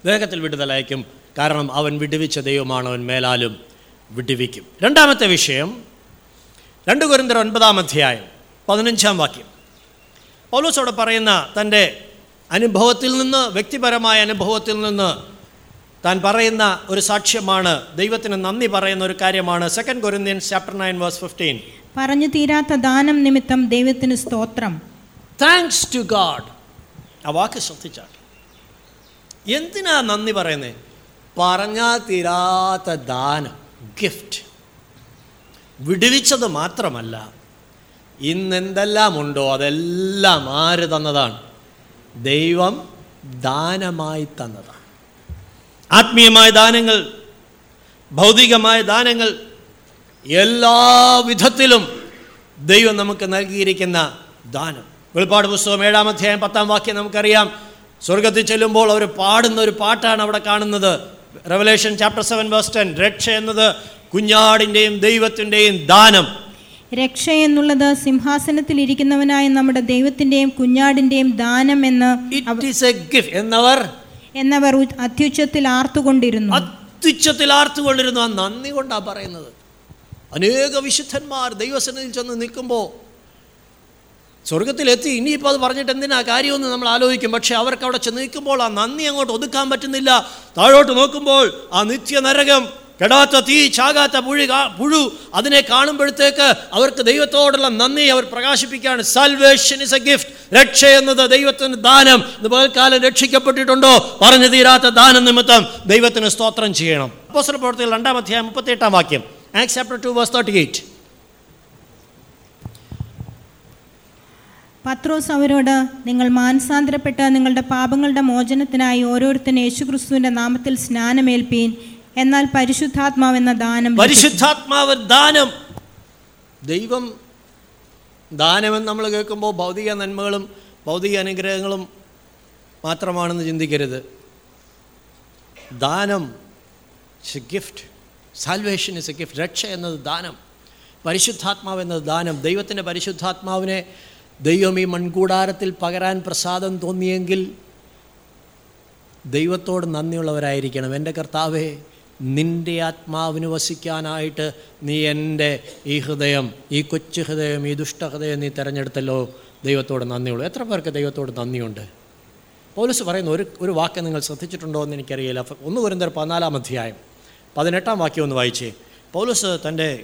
വേഗത്തിൽ വിടുതലയക്കും കാരണം അവൻ വിടുവിച്ച ദൈവമാണ് അവൻ മേലാലും വിടുവിക്കും. രണ്ടാമത്തെ വിഷയം രണ്ട് കുരുന്തർ ഒൻപതാം അധ്യായം പതിനഞ്ചാം വാക്യം. പൗലോസോട് പറയുന്ന തന്റെ അനുഭവത്തിൽ നിന്ന് വ്യക്തിപരമായ അനുഭവത്തിൽ നിന്ന് താൻ പറയുന്ന ഒരു സാക്ഷ്യമാണ് ദൈവത്തിന് നന്ദി പറയുന്ന ഒരു കാര്യമാണ് second Corinthian chapter nine verse fifteen പറഞ്ഞു തീരാത്ത ദാനം നിമിത്തം ദൈവത്തിന് സ്തോത്രം. താങ്ക്സ് ടു ഗാഡ് ആ വാക്ക് ശ്രദ്ധിച്ചാൽ. എന്തിനാ നന്ദി പറയുന്നത് പറഞ്ഞാൽ തീരാത്ത ദാനം. ഗിഫ്റ്റ് വിടുവിച്ചത് മാത്രമല്ല ഇന്നെന്തെല്ലാമുണ്ടോ അതെല്ലാം ആര് തന്നതാണ്? ദൈവം ദാനമായി തന്നതാണ്. ആത്മീയമായ ദാനങ്ങൾ ഭൗതികമായ ദാനങ്ങൾ എല്ലാ വിധത്തിലും ദൈവം നമുക്ക് നൽകിയിരിക്കുന്ന ദാനം. വെളിപ്പാട് പുസ്തകം ഏഴാം അധ്യായം പത്താം വാക്യം നമുക്കറിയാം. സ്വർഗത്തിൽ ചെല്ലുമ്പോൾ അവർ പാടുന്ന ഒരു പാട്ടാണ് അവിടെ കാണുന്നത്. Revelation chapter seven verse ten രക്ഷ എന്നത് കുഞ്ഞാടിന്റെയും ദൈവത്തിന്റെയും ദാനം. രക്ഷ എന്നുള്ളത് സിംഹാസനത്തിൽ ഇരിക്കുന്നവനായ നമ്മുടെ ദൈവത്തിന്റെയും കുഞ്ഞാടിന്റെയും ദാനം എന്ന് ഇറ്റ് ഈസ് എ ഗിഫ്റ്റ് എന്നവർ എന്നവർ അത്യുച്ചത്തിൽ ആർത്തുകൊണ്ടിരുന്നു. അത്യുച്ചത്തിൽ ആർത്തുകൊണ്ടിരുന്നു. ആ നന്ദി കൊണ്ടാണ് പറയുന്നത്. അനേക വിശുദ്ധന്മാർ ദൈവസന്നിധിയിൽ ചെന്ന് നിൽക്കുമ്പോൾ സ്വർഗത്തിലെത്തി ഇനിയിപ്പോൾ അത് പറഞ്ഞിട്ട് എന്തിനാ കാര്യമൊന്നും നമ്മൾ ആലോചിക്കും. പക്ഷേ അവർക്ക് അവിടെ ചെന്ന് നിൽക്കുമ്പോൾ ആ നന്ദി അങ്ങോട്ട് ഒതുക്കാൻ പറ്റുന്നില്ല. താഴോട്ട് നോക്കുമ്പോൾ ആ നിത്യ നിത്യനരകം കെടാത്ത തീ ചാകാത്ത പുഴു പുഴു അതിനെ കാണുമ്പോഴത്തേക്ക് അവർക്ക് ദൈവത്തോടുള്ള നന്ദി അവർ പ്രകാശിപ്പിക്കുകയാണ്. സൽവേഷൻ ഇസ് എ ഗിഫ്റ്റ് രക്ഷ എന്നത് ദൈവത്തിന് ദാനം. പകൽക്കാലം രക്ഷിക്കപ്പെട്ടിട്ടുണ്ടോ? പറഞ്ഞു തീരാത്ത ദാനം നിമിത്തം ദൈവത്തിന് സ്തോത്രം ചെയ്യണം. അപ്പോസ്റ്റൽ പ്രവർത്തികൾ രണ്ടാം അധ്യായം മുപ്പത്തി എട്ടാം വാക്യം. Acts chapter two verse thirty eight പത്രോസ് അവരോട് നിങ്ങൾ മാനസാന്തരപ്പെട്ട നിങ്ങളുടെ പാപങ്ങളുടെ മോചനത്തിനായി ഓരോരുത്തരും യേശുക്രിസ്തുവിന്റെ നാമത്തിൽ സ്നാനമേൽപ്പീൻ. എന്നാൽ പരിശുദ്ധാത്മാവ് എന്ന ദാനം. പരിശുദ്ധാത്മാവ് ദാനം. ദൈവം ദാനമെന്ന് നമ്മൾ കേൾക്കുമ്പോൾ ഭൗതിക നന്മകളും ഭൗതിക അനുഗ്രഹങ്ങളും മാത്രമാണെന്ന് ചിന്തിക്കരുത്. ദാനം gift salvation is a gift രക്ഷ എന്നത് ദാനം. പരിശുദ്ധാത്മാവ് എന്നത് ദാനം. ദൈവത്തിന്റെ പരിശുദ്ധാത്മാവിനെ ദൈവം ഈ മൺകൂടാരത്തിൽ പകരാൻ പ്രസാദം തോന്നിയെങ്കിൽ ദൈവത്തോട് നന്ദിയുള്ളവരായിരിക്കണം. എന്റെ കർത്താവേ നിന്റെ ആത്മാവിന് വസിക്കാനായിട്ട് നീ എന്റെ ഈ ഹൃദയം ഈ കൊച്ചു ഹൃദയം ഈ ദുഷ്ടഹൃദയം നീ തിരഞ്ഞെടുത്തല്ലോ. ദൈവത്തോട് നന്ദിയുള്ളൂ. എത്ര പേർക്ക് ദൈവത്തോട് നന്ദിയുണ്ട്? പോലീസ് പറയുന്ന ഒരു ഒരു വാക്ക് നിങ്ങൾ ശ്രദ്ധിച്ചിട്ടുണ്ടോ എന്ന് എനിക്കറിയില്ല. ഒന്ന് ഒരു പതിനാലാം അധ്യായം പതിനെട്ടാം വാക്യം ഒന്ന് വായിച്ചേ. പോലീസ് തന്റെ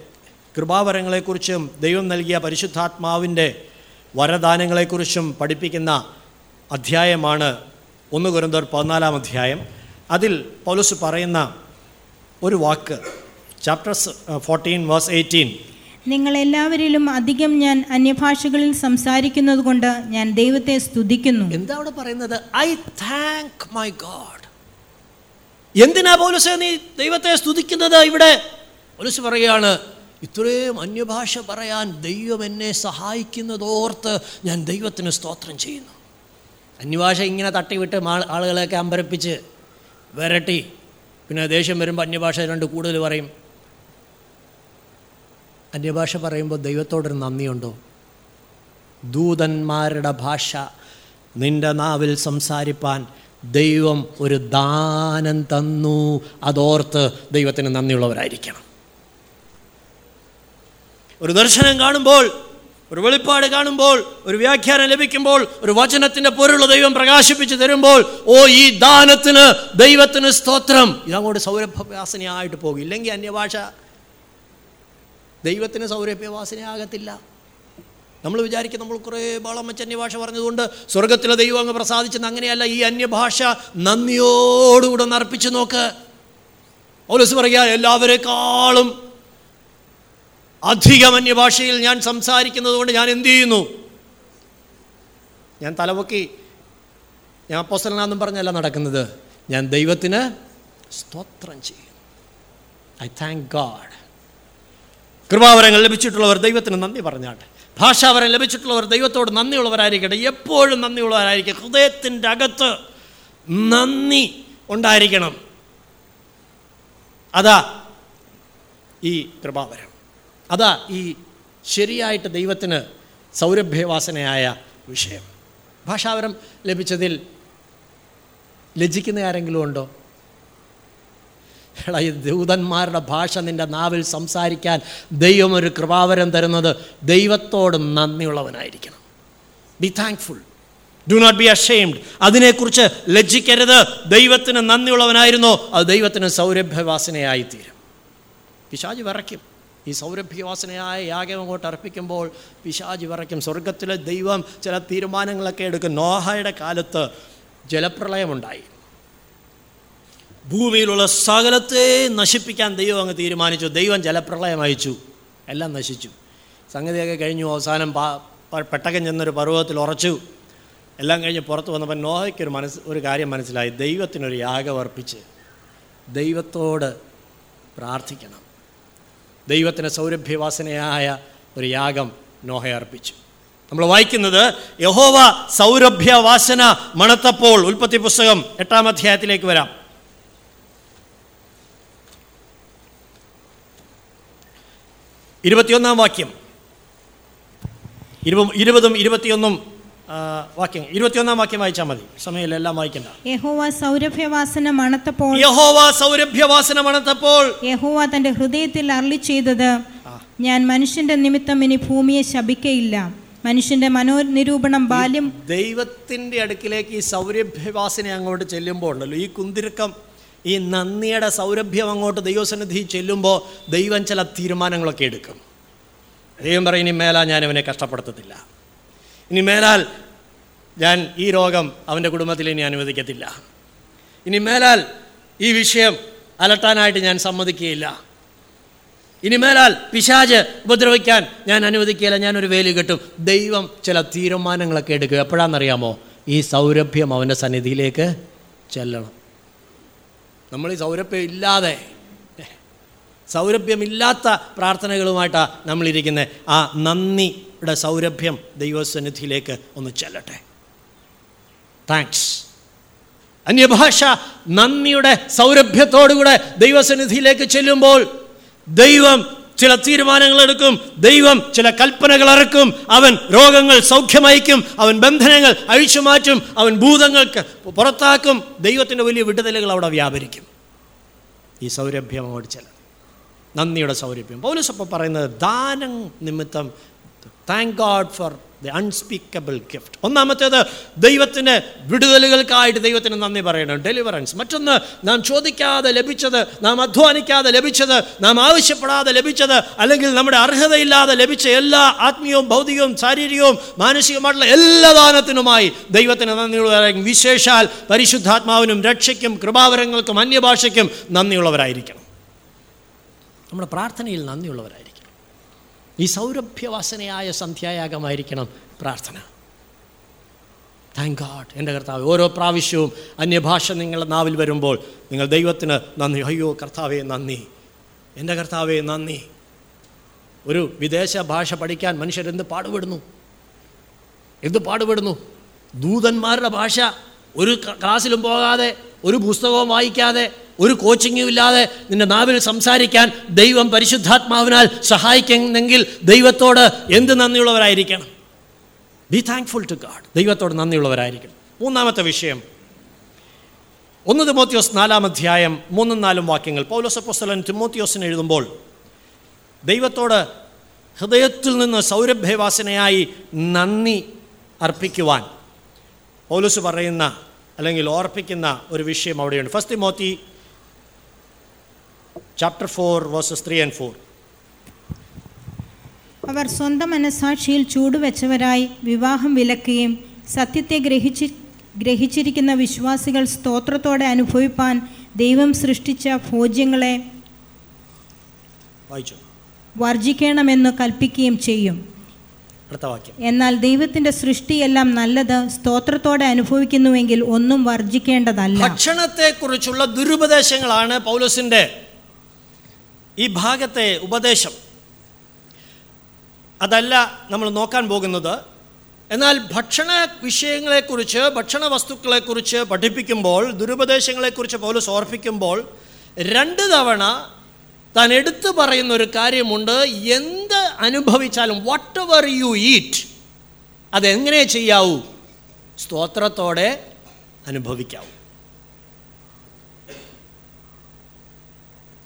കൃപാവരങ്ങളെക്കുറിച്ചും ദൈവം നൽകിയ പരിശുദ്ധാത്മാവിന്റെ വരദാനങ്ങളെക്കുറിച്ചും പഠിപ്പിക്കുന്ന അധ്യായമാണ് ഒന്ന് കുരുന്തോർ പതിനാലാം അധ്യായം. അതിൽ പൗലസ് പറയുന്ന ഒരു വാക്ക് ചാപ്റ്റർ ഫോർട്ടീൻ വേഴ്സ് എയ്റ്റീൻ നിങ്ങൾ എല്ലാവരിലും അധികം ഞാൻ അന്യഭാഷകളിൽ സംസാരിക്കുന്നത് കൊണ്ട് ഞാൻ ദൈവത്തെ സ്തുതിക്കുന്നു. എന്താ അവിടെ പറയുന്നത്? ഐ താങ്ക് മൈ ഗോഡ് എന്തിനാ പോലീസ് നീ ദൈവത്തെ സ്തുതിക്കുന്നത് ഇവിടെ? പോലീസ് പറയുകയാണ് ഇത്രയും അന്യഭാഷ പറയാൻ ദൈവം എന്നെ സഹായിക്കുന്നതോർത്ത് ഞാൻ ദൈവത്തിന് സ്തോത്രം ചെയ്യുന്നു. അന്യഭാഷ ഇങ്ങനെ തട്ടിവിട്ട് ആളുകളെയൊക്കെ അമ്പരപ്പിച്ച് വരട്ടി. പിന്നെ ദേഷ്യം വരുമ്പോൾ അന്യഭാഷ രണ്ട് കൂടുതൽ പറയും. അന്യഭാഷ പറയുമ്പോൾ ദൈവത്തോടൊരു നന്ദിയുണ്ടോ? ദൂതന്മാരുടെ ഭാഷ നിന്റെ നാവിൽ സംസാരിപ്പാൻ ദൈവം ഒരു ദാനം തന്നു. അതോർത്ത് ദൈവത്തിന് നന്ദിയുള്ളവരായിരിക്കണം. ഒരു ദർശനം കാണുമ്പോൾ ഒരു വെളിപ്പാട് കാണുമ്പോൾ ഒരു വ്യാഖ്യാനം ലഭിക്കുമ്പോൾ ഒരു വചനത്തിന്റെ പൊരുള്ള ദൈവം പ്രകാശിപ്പിച്ച് തരുമ്പോൾ ഓ ഈ ദാനത്തിന് ദൈവത്തിന് സ്തോത്രം. ഇതങ്ങോട്ട് സൗരഭ്യവാസനയായിട്ട് പോകും. ഇല്ലെങ്കിൽ അന്യഭാഷ ദൈവത്തിന് സൗരഭ്യവാസനയാകത്തില്ല. നമ്മൾ വിചാരിക്കും നമ്മൾ കുറേ ബളം വെച്ച് അന്യഭാഷ പറഞ്ഞതുകൊണ്ട് സ്വർഗത്തിലെ ദൈവം അങ്ങ് പ്രസാദിച്ചെന്ന് അങ്ങനെയല്ല. ഈ അന്യഭാഷ നന്ദിയോടുകൂടെ ഒന്ന് അർപ്പിച്ചു നോക്ക്. ഓലസ് പറയുക എല്ലാവരെക്കാളും അധികം അന്യഭാഷയിൽ ഞാൻ സംസാരിക്കുന്നത് കൊണ്ട് ഞാൻ എന്തു ചെയ്യുന്നു? ഞാൻ തലപൊക്കി ഞാൻ അപ്പോസ്തലനാന്നും പറഞ്ഞല്ല നടക്കുന്നത്. ഞാൻ ദൈവത്തിന് സ്തോത്രം ചെയ്യുന്നു. ഐ താങ്ക് ഗാഡ് കൃപാവരങ്ങൾ ലഭിച്ചിട്ടുള്ളവർ ദൈവത്തിന് നന്ദി പറഞ്ഞാട്ടെ. ഭാഷാവരം ലഭിച്ചിട്ടുള്ളവർ ദൈവത്തോട് നന്ദിയുള്ളവരായിരിക്കട്ടെ. എപ്പോഴും നന്ദിയുള്ളവരായിരിക്കും ഹൃദയത്തിന്റെ അകത്ത് നന്ദി ഉണ്ടായിരിക്കണം. അതാ ഈ കൃപാവരം. അതാ ഈ ശരിയായിട്ട് ദൈവത്തിന് സൗരഭ്യവാസനയായ വിഷയം. ഭാഷാവരം ലഭിച്ചതിൽ ലജ്ജിക്കുന്ന ആരെങ്കിലും ഉണ്ടോ? എടാ ഈ ദൂതന്മാരുടെ ഭാഷ നിന്റെ നാവിൽ സംസാരിക്കാൻ ദൈവം ഒരു കൃപാവരം തരുന്നത് ദൈവത്തോട് നന്ദിയുള്ളവനായിരിക്കണം. Be thankful do not be ashamed അതിനെക്കുറിച്ച് ലജ്ജിക്കരുത്. ദൈവത്തിന് നന്ദിയുള്ളവനായിരുന്നോ. അത് ദൈവത്തിന് സൗരഭ്യവാസനയായിത്തീരും പിശാജ് വിറയ്ക്കും. ഈ സൗരഭ്യവാസനയായ യാഗം അങ്ങോട്ട് അർപ്പിക്കുമ്പോൾ പിശാജി വറയ്ക്കും സ്വർഗത്തിലെ ദൈവം ചില തീരുമാനങ്ങളൊക്കെ എടുക്കും. നോഹയുടെ കാലത്ത് ജലപ്രളയമുണ്ടായി. ഭൂമിയിലുള്ള സകലത്തെ നശിപ്പിക്കാൻ ദൈവം അങ്ങ് തീരുമാനിച്ചു. ദൈവം ജലപ്രളയം അയച്ചു. എല്ലാം നശിച്ചു. സംഗതിയൊക്കെ കഴിഞ്ഞു. അവസാനം പാ പ- പെട്ടകം ചെന്നൊരു പർവതത്തിൽ ഉറച്ചു. എല്ലാം കഴിഞ്ഞ് പുറത്ത് വന്നപ്പോൾ നോഹയ്ക്കൊരു മനസ്സ് ഒരു കാര്യം മനസ്സിലായി. ദൈവത്തിനൊരു യാഗം അർപ്പിച്ച് ദൈവത്തോട് പ്രാർത്ഥിക്കണം. ദൈവത്തിന് സൗരഭ്യവാസനയായ ഒരു യാഗം നോഹ അർപ്പിച്ചു. നമ്മൾ വായിക്കുന്നത് യഹോവ സൗരഭ്യവാസന മണത്തപ്പോൾ. ഉൽപ്പത്തി പുസ്തകം എട്ടാം അധ്യായത്തിലേക്ക് വരാം. ഇരുപത്തിയൊന്നാം വാക്യം. ഇരുപ- ഇരുപതും ഇരുപത്തിയൊന്നും വാക്യം. ഇരുപത്തിയൊന്നാം വാക്യം വായിച്ചാൽ മതി. സമയം എല്ലാം വായിക്കണ്ട. യഹോവ സൗരഭ്യവാസന യഹോവ സൗരഭ്യവാസന യഹോവ തന്റെ ഹൃദയത്തിൽ അരളി ചെയ്തത് ഞാൻ മനുഷ്യന്റെ നിമിത്തം ഇനി ഭൂമിയെ ശപിക്കയില്ല. മനുഷ്യന്റെ മനോനിരൂപണം ബാല്യം ദൈവത്തിന്റെ അടുക്കിലേക്ക് ഈ സൗരഭ്യവാസന അങ്ങോട്ട് ചെല്ലുമ്പോൾ ഉണ്ടല്ലോ ഈ കുന്തിരുക്കം ഈ നന്ദിയുടെ സൗരഭ്യം അങ്ങോട്ട് ദൈവസന്നിധി ചെല്ലുമ്പോൾ ദൈവം ചില തീരുമാനങ്ങളൊക്കെ എടുക്കും. ദൈവം പറയും ഇനി മേലാൽ ഞാൻ അവനെ കഷ്ടപ്പെടുത്തത്തില്ല. ഇനി മേലാൽ ഞാൻ ഈ രോഗം അവന്റെ കുടുംബത്തിൽ ഇനി അനുവദിക്കത്തില്ല. ഇനി മേലാൽ ഈ വിഷയം അലട്ടാനായിട്ട് ഞാൻ സമ്മതിക്കുകയില്ല. ഇനി മേലാൽ പിശാജ് ഉപദ്രവിക്കാൻ ഞാൻ അനുവദിക്കുകയില്ല. ഞാനൊരു വേലി കെട്ടും. ദൈവം ചില തീരുമാനങ്ങളൊക്കെ എടുക്കുക. എപ്പോഴാണെന്നറിയാമോ? ഈ സൗരഭ്യം അവന്റെ സന്നിധിയിലേക്ക് ചെല്ലണം. നമ്മൾ ഈ സൗരഭ്യം ഇല്ലാതെ സൗരഭ്യമില്ലാത്ത പ്രാർത്ഥനകളുമായിട്ടാണ് നമ്മളിരിക്കുന്നത് ആ നന്ദിയുടെ സൗരഭ്യം ദൈവസന്നിധിയിലേക്ക് ഒന്ന് ചെല്ലട്ടെ. താങ്ക്സ് അന്യഭാഷ നന്ദിയുടെ സൗരഭ്യത്തോടുകൂടെ ദൈവസന്നിധിയിലേക്ക് ചെല്ലുമ്പോൾ ദൈവം ചില തീരുമാനങ്ങൾ എടുക്കും ദൈവം ചില കൽപ്പനകൾ ഇറക്കും അവൻ രോഗങ്ങൾ സൗഖ്യമയക്കും അവൻ ബന്ധനങ്ങൾ അഴിച്ചു മാറ്റും അവൻ ഭൂതങ്ങൾക്ക് പുറത്താക്കും ദൈവത്തിന്റെ വലിയ വിടുതലുകൾ അവിടെ വ്യാപരിക്കും. ഈ സൗരഭ്യം അങ്ങോട്ട് ചില നന്ദിയുടെ സൗരഭ്യം. പൗലസപ്പം പറയുന്നത് ദാനം നിമിത്തം thank God for the unspeakable gift ഒന്നാമത്തേത് ദൈവത്തിന്റെ വിടുതലുകൾക്കായിട്ട് ദൈവത്തിന് നന്ദി പറയണം. ഡെലിവറൻസ് മറ്റൊന്ന് നാം ചോദിക്കാതെ ലഭിച്ചത് നാം അധ്വാനിക്കാതെ ലഭിച്ചത് നാം ആവശ്യപ്പെടാതെ ലഭിച്ചത് അല്ലെങ്കിൽ നമ്മുടെ അർഹതയില്ലാതെ ലഭിച്ച എല്ലാ ആത്മീയവും ഭൗതികവും ശാരീരികവും മാനസികമായിട്ടുള്ള എല്ലാ ദാനത്തിനുമായി ദൈവത്തിന് നന്ദിയുള്ളവരായിരിക്കും. വിശേഷാൽ പരിശുദ്ധാത്മാവിനും രക്ഷയ്ക്കും കൃപാവരങ്ങൾക്കും അന്യഭാഷയ്ക്കും നന്ദിയുള്ളവരായിരിക്കണം. നമ്മുടെ പ്രാർത്ഥനയിൽ നന്ദിയുള്ളവരായിരിക്കണം. ഈ സൗരഭ്യവാസനയായ സന്ധ്യായാഗമായിരിക്കണം പ്രാർത്ഥന. താങ്ക് ഗാഡ് എന്റെ കർത്താവ് ഓരോ പ്രാവശ്യവും അന്യഭാഷ നിങ്ങളുടെ നാവിൽ വരുമ്പോൾ നിങ്ങൾ ദൈവത്തിന് നന്ദി. അയ്യോ കർത്താവേ നന്ദി. എന്റെ കർത്താവേ നന്ദി. ഒരു വിദേശ ഭാഷ പഠിക്കാൻ മനുഷ്യരെന്ത് പാടുപെടുന്നു? എന്ത് പാടുപെടുന്നു? ദൂതന്മാരുടെ ഭാഷ ഒരു ക്ലാസ്സിലും പോകാതെ ഒരു പുസ്തകവും വായിക്കാതെ ഒരു കോച്ചിങ്ങും ഇല്ലാതെ നിന്റെ നാവിൽ സംസാരിക്കാൻ ദൈവം പരിശുദ്ധാത്മാവിനാൽ സഹായിക്കുന്നെങ്കിൽ ദൈവത്തോട് എന്ത് നന്ദിയുള്ളവരായിരിക്കണം? ബി താങ്ക്ഫുൾ ടു ഗാഡ് ദൈവത്തോട് നന്ദിയുള്ളവരായിരിക്കണം. മൂന്നാമത്തെ വിഷയം. ഒന്ന് തിമോത്തിയോസ് നാലാം അധ്യായം മൂന്നും നാലും വാക്യങ്ങൾ. പൗലോസപ്പോസ്തലൻ തിമോത്തിയോസിന് എഴുതുമ്പോൾ ദൈവത്തോട് ഹൃദയത്തിൽ നിന്ന് സൗരഭ്യവാസനയായി നന്ദി അർപ്പിക്കുവാൻ. പൗലോസ് പറയുന്ന അല്ലെങ്കിൽ ഓർപ്പിക്കുന്ന ഒരു വിഷയം അവിടെയുണ്ട്. First Timothy chapter four verses three and four അവർ സ്വന്തം മനസാക്ഷിയിൽ ചൂടുവെച്ചവരായി വിവാഹം വിലക്കുകയും സത്യത്തെ ഗ്രഹിച്ച് ഗ്രഹിച്ചിരിക്കുന്ന വിശ്വാസികൾ സ്തോത്രത്തോടെ അനുഭവിപ്പാൻ ദൈവം സൃഷ്ടിച്ച ഭോജ്യങ്ങളെ വർജിക്കണമെന്ന് കൽപ്പിക്കുകയും ചെയ്യും. അടുത്ത വാക്യം എന്നാൽ ദൈവത്തിന്റെ സൃഷ്ടിയെല്ലാം നല്ലത് സ്തോത്രത്തോടെ അനുഭവിക്കുന്നുവെങ്കിൽ ഒന്നും വർജിക്കേണ്ടതല്ല ഭക്ഷണത്തെക്കുറിച്ചുള്ള ദുരുപദേശങ്ങളാണ് പൗലോസിന്റെ ഈ ഭാഗത്തെ ഉപദേശം. അതല്ല നമ്മൾ നോക്കാൻ പോകുന്നത്. എന്നാൽ ഭക്ഷണ വിഷയങ്ങളെക്കുറിച്ച് ഭക്ഷണ വസ്തുക്കളെക്കുറിച്ച് പഠിപ്പിക്കുമ്പോൾ ദുരുപദേശങ്ങളെക്കുറിച്ച് പൗലോസ് ഓർപ്പിക്കുമ്പോൾ രണ്ട് തവണ താൻ എടുത്തു പറയുന്ന ഒരു കാര്യമുണ്ട്. എന്ത് അനുഭവിച്ചാലും വാട്ട് എവർ യു ഈറ്റ് അതെങ്ങനെ ചെയ്യാവൂ? സ്തോത്രത്തോടെ അനുഭവിക്കാവൂ.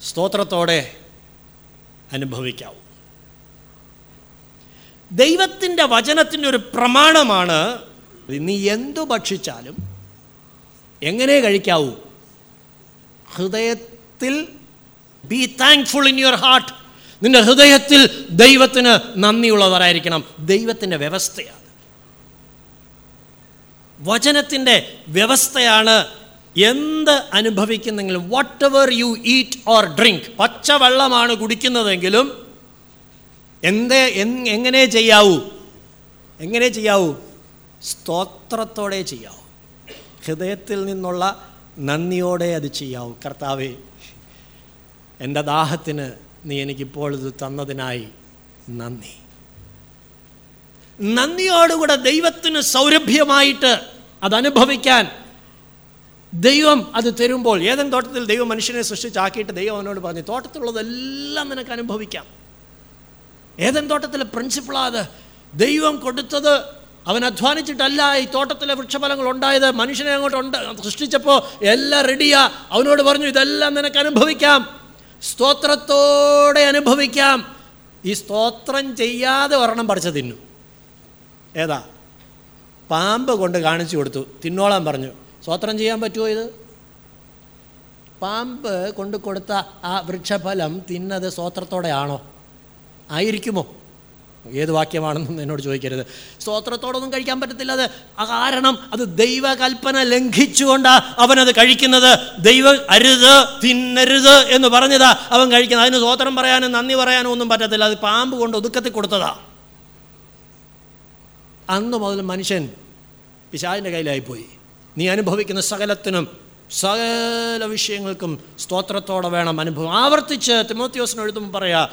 സ്തോത്രത്തോടെ അനുഭവിക്കാവൂ. ദൈവത്തിന്റെ വചനത്തിന്റെ ഒരു പ്രമാണമാണ് നീ എന്തു ഭക്ഷിച്ചാലും എങ്ങനെ കഴിക്കാവൂ? ഹൃദയത്തിൽ be thankful in your heart നിന്റെ ഹൃദയത്തിൽ ദൈവത്തിന് നന്ദിയുള്ളവരായിരിക്കണം. ദൈവത്തിന്റെ വ്യവസ്ഥയാണ്. വചനത്തിന്റെ വ്യവസ്ഥയാണ് എന്ത് അനുഭവിക്കുന്നെങ്കിലും whatever you eat or drink പച്ചവെള്ളമാണ് കുടിക്കുന്നതെങ്കിലും എന്തേ എ എങ്ങനെ ചെയ്യാവൂ? എങ്ങനെ ചെയ്യാവൂ? സ്തോത്രത്തോടെ ചെയ്യാവൂ. ഹൃദയത്തിൽ നിന്നുള്ള നന്ദിയോടെ അത് ചെയ്യാവൂ. കർത്താവേ എന്റെ ദാഹത്തിന് നീ എനിക്കിപ്പോൾ ഇത് തന്നതിനായി നന്ദി. നന്ദിയോടുകൂടെ ദൈവത്തിന് സൗരഭ്യമായിട്ട് അതനുഭവിക്കാൻ ദൈവം അത് തരുമ്പോൾ ഏതെങ്കിലും തോട്ടത്തിൽ ദൈവം മനുഷ്യനെ സൃഷ്ടിച്ചാക്കിയിട്ട് ദൈവം അവനോട് പറഞ്ഞു തോട്ടത്തിലുള്ളതെല്ലാം നിനക്ക് അനുഭവിക്കാം. ഏതെങ്കിലും തോട്ടത്തിലെ പ്രിൻസിപ്പിളാ അത്? ദൈവം കൊടുത്തത് അവൻ അധ്വാനിച്ചിട്ടല്ല ഈ തോട്ടത്തിലെ വൃക്ഷഫലങ്ങൾ ഉണ്ടായത്. മനുഷ്യനെ അങ്ങോട്ട് ഉണ്ട് സൃഷ്ടിച്ചപ്പോൾ എല്ലാം റെഡിയാ അവനോട് പറഞ്ഞു ഇതെല്ലാം നിനക്ക് അനുഭവിക്കാം. സ്തോത്രത്തോടെ അനുഭവിക്കാം. ഈ സ്തോത്രം ചെയ്യാതെ ഒരെണ്ണം പറിച്ച തിന്നു. ഏതാ? പാമ്പ് കൊണ്ട് കാണിച്ചു കൊടുത്തു. തിന്നോളാൻ പറഞ്ഞു. സ്തോത്രം ചെയ്യാൻ പറ്റുമോ ഇത്? പാമ്പ് കൊണ്ട് കൊടുത്ത ആ വൃക്ഷഫലം തിന്നത് സ്തോത്രത്തോടെ ആണോ ആയിരിക്കുമോ? ഏത് വാക്യമാണെന്നും എന്നോട് ചോദിക്കരുത്. സ്തോത്രത്തോടൊന്നും കഴിക്കാൻ പറ്റത്തില്ല. അത് കാരണം അത് ദൈവകൽപ്പന ലംഘിച്ചുകൊണ്ടാ അവനത് കഴിക്കുന്നത്. ദൈവ അരുത് തിന്നരുത് എന്ന് പറഞ്ഞതാ അവൻ കഴിക്കുന്നത്. അതിന് സ്തോത്രം പറയാനും നന്ദി പറയാനും ഒന്നും പറ്റത്തില്ല. അത് പാമ്പ് കൊണ്ട് ഒതുക്കത്തിൽ കൊടുത്തതാ. അന്ന് മുതൽ മനുഷ്യൻ പിശാവിന്റെ കയ്യിലായിപ്പോയി. നീ അനുഭവിക്കുന്ന സകലത്തിനും സകല വിഷയങ്ങൾക്കും സ്തോത്രത്തോടെ വേണം അനുഭവം. ആവർത്തിച്ച് തിമോത്യോസിന് പറയാ.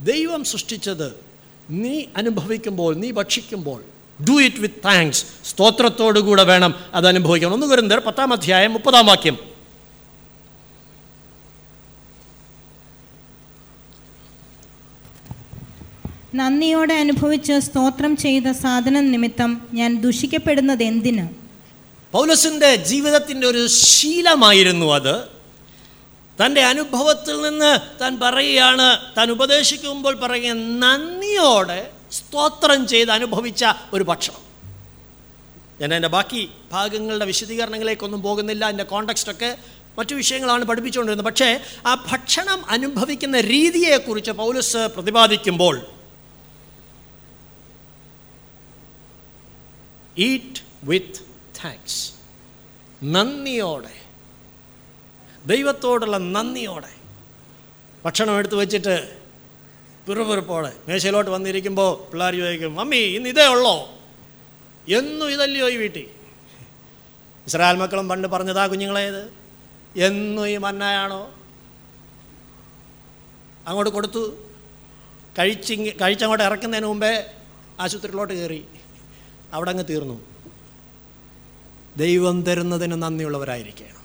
ദൈവം സൃഷ്ടിച്ചത് നീ അനുഭവിക്കുമ്പോൾ നീ ഭക്ഷിക്കുമ്പോൾ. ഡു ഇറ്റ് വിത്ത് താങ്ക്സ് സ്തോത്രത്തോടുകൂടെ വേണം അത് അനുഭവിക്കണം ഒന്ന് വരുന്നർ പത്താം അധ്യായം മുപ്പതാം വാക്യം. നന്ദിയോടെ അനുഭവിച്ച് സ്തോത്രം ചെയ്ത സാധനം നിമിത്തം ഞാൻ ദുഷിക്കപ്പെടുന്നത് എന്തിന്? പൗലസിന്റെ ജീവിതത്തിന്റെ ഒരു ശീലമായിരുന്നു അത്. തന്റെ അനുഭവത്തിൽ നിന്ന് താൻ പറയുകയാണ് താൻ ഉപദേശിക്കുമ്പോൾ പറയുക നന്ദിയോടെ സ്തോത്രം ചെയ്ത് അനുഭവിച്ച ഒരു ഭക്ഷണം. ഞാൻ എന്റെ ബാക്കി ഭാഗങ്ങളുടെ വിശദീകരണങ്ങളിലേക്കൊന്നും പോകുന്നില്ല എന്റെ കോണ്ടക്സ്റ്റൊക്കെ മറ്റു വിഷയങ്ങളാണ് പഠിപ്പിച്ചുകൊണ്ടിരുന്നത്. പക്ഷേ ആ ഭക്ഷണം അനുഭവിക്കുന്ന രീതിയെക്കുറിച്ച് പൗലസ് പ്രതിപാദിക്കുമ്പോൾ ഈറ്റ് വിത്ത് താങ്ക്സ് നന്ദിയോടെ ദൈവത്തോടുള്ള നന്ദിയോടെ ഭക്ഷണം എടുത്തു വെച്ചിട്ട് പിറുപിറുപ്പോടെ മേശയിലോട്ട് വന്നിരിക്കുമ്പോൾ പിള്ളേർ ചോദിക്കും മമ്മി ഇന്ന് ഇതേ ഉള്ളോ? എന്നും ഇതല്ലയോ ഈ വീട്ടിൽ? ഇസ്രായേൽ മക്കളും പണ്ട് പറഞ്ഞതാ കുഞ്ഞുങ്ങളേത് എന്നും ഈ മന്നായാണോ അങ്ങോട്ട് കൊടുത്തു. കഴിച്ചിങ് കഴിച്ചങ്ങോട്ട് ഇറക്കുന്നതിന് മുമ്പേ ആശുപത്രിയിലോട്ട് കയറി. അവിടെ അങ്ങ് തീർന്നു. ദൈവം തരുന്നതിന് നന്ദിയുള്ളവരായിരിക്കണം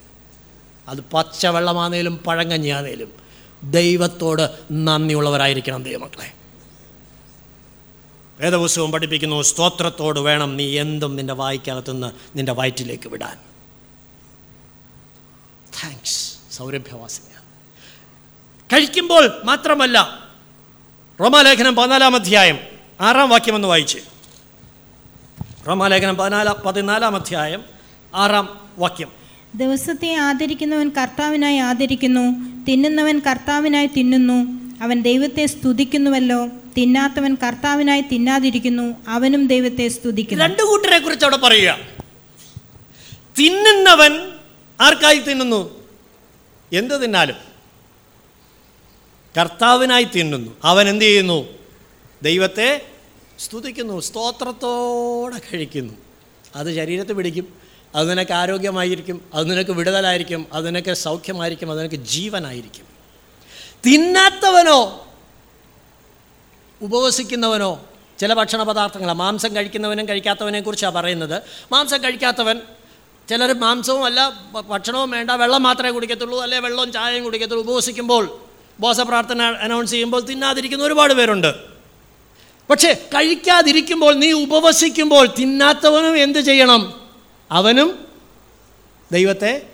അത് പച്ചവെള്ളമാണേലും പഴങ്കഞ്ഞിയാണേലും ദൈവത്തോട് നന്ദിയുള്ളവരായിരിക്കണം ദൈവമക്കളെ. വേദപുസ്തകം പഠിപ്പിക്കുന്നു സ്തോത്രത്തോട് വേണം നീ എന്തും നിന്റെ വായിക്കകത്തുനിന്ന് നിന്റെ വയറ്റിലേക്ക് വിടാൻ. താങ്ക്സ് സൗരഭ്യവാസിന കഴിക്കുമ്പോൾ മാത്രമല്ല റോമാലേഖനം പതിനാലാം അധ്യായം ആറാം വാക്യം വാക്യമെന്ന് വായിച്ച്. റോമാലേഖനം പതിനാലാം പതിനാലാം അധ്യായം ആറാം വാക്യം. ദിവസത്തെ ആദരിക്കുന്നവൻ കർത്താവിനായി ആദരിക്കുന്നു തിന്നുന്നവൻ കർത്താവിനായി തിന്നുന്നു അവൻ ദൈവത്തെ സ്തുതിക്കുന്നുവല്ലോ തിന്നാത്തവൻ കർത്താവിനായി തിന്നാതിരിക്കുന്നു അവനും ദൈവത്തെ സ്തുതിക്കുന്നു. രണ്ടു കൂട്ടരെ കുറിച്ച് അവിടെ പറയുക. തിന്നുന്നവൻ ആർക്കായി തിന്നുന്നു? എന്ത് തിന്നാലും. കർത്താവിനായി തിന്നുന്നു. അവൻ എന്ത് ചെയ്യുന്നു? ദൈവത്തെ സ്തുതിക്കുന്നു സ്തോത്രത്തോടെ കഴിക്കുന്നു. അത് ശരീരത്തെ പിടിക്കും അത് നിനക്ക് ആരോഗ്യമായിരിക്കും അത് നിനക്ക് വിടുതലായിരിക്കും അത് നിനക്ക് സൗഖ്യമായിരിക്കും അത് നിനക്ക് ജീവനായിരിക്കും. തിന്നാത്തവനോ ഉപവസിക്കുന്നവനോ ചില ഭക്ഷണ പദാർത്ഥങ്ങൾ മാംസം കഴിക്കുന്നവനും കഴിക്കാത്തവനെ കുറിച്ചാണ് പറയുന്നത്. മാംസം കഴിക്കാത്തവൻ ചിലർ മാംസവും അല്ല ഭക്ഷണവും വേണ്ട വെള്ളം മാത്രമേ കുടിക്കത്തുള്ളൂ അല്ലെ വെള്ളവും ചായയും കുടിക്കത്തുള്ളൂ. ഉപവസിക്കുമ്പോൾ ഉപവാസപ്രാർത്ഥന അനൗൺസ് ചെയ്യുമ്പോൾ തിന്നാതിരിക്കുന്ന ഒരുപാട് പേരുണ്ട്. പക്ഷേ കഴിക്കാതിരിക്കുമ്പോൾ നീ ഉപവസിക്കുമ്പോൾ തിന്നാത്തവനും എന്ത് ചെയ്യണം? അവനും ദൈവത്തെ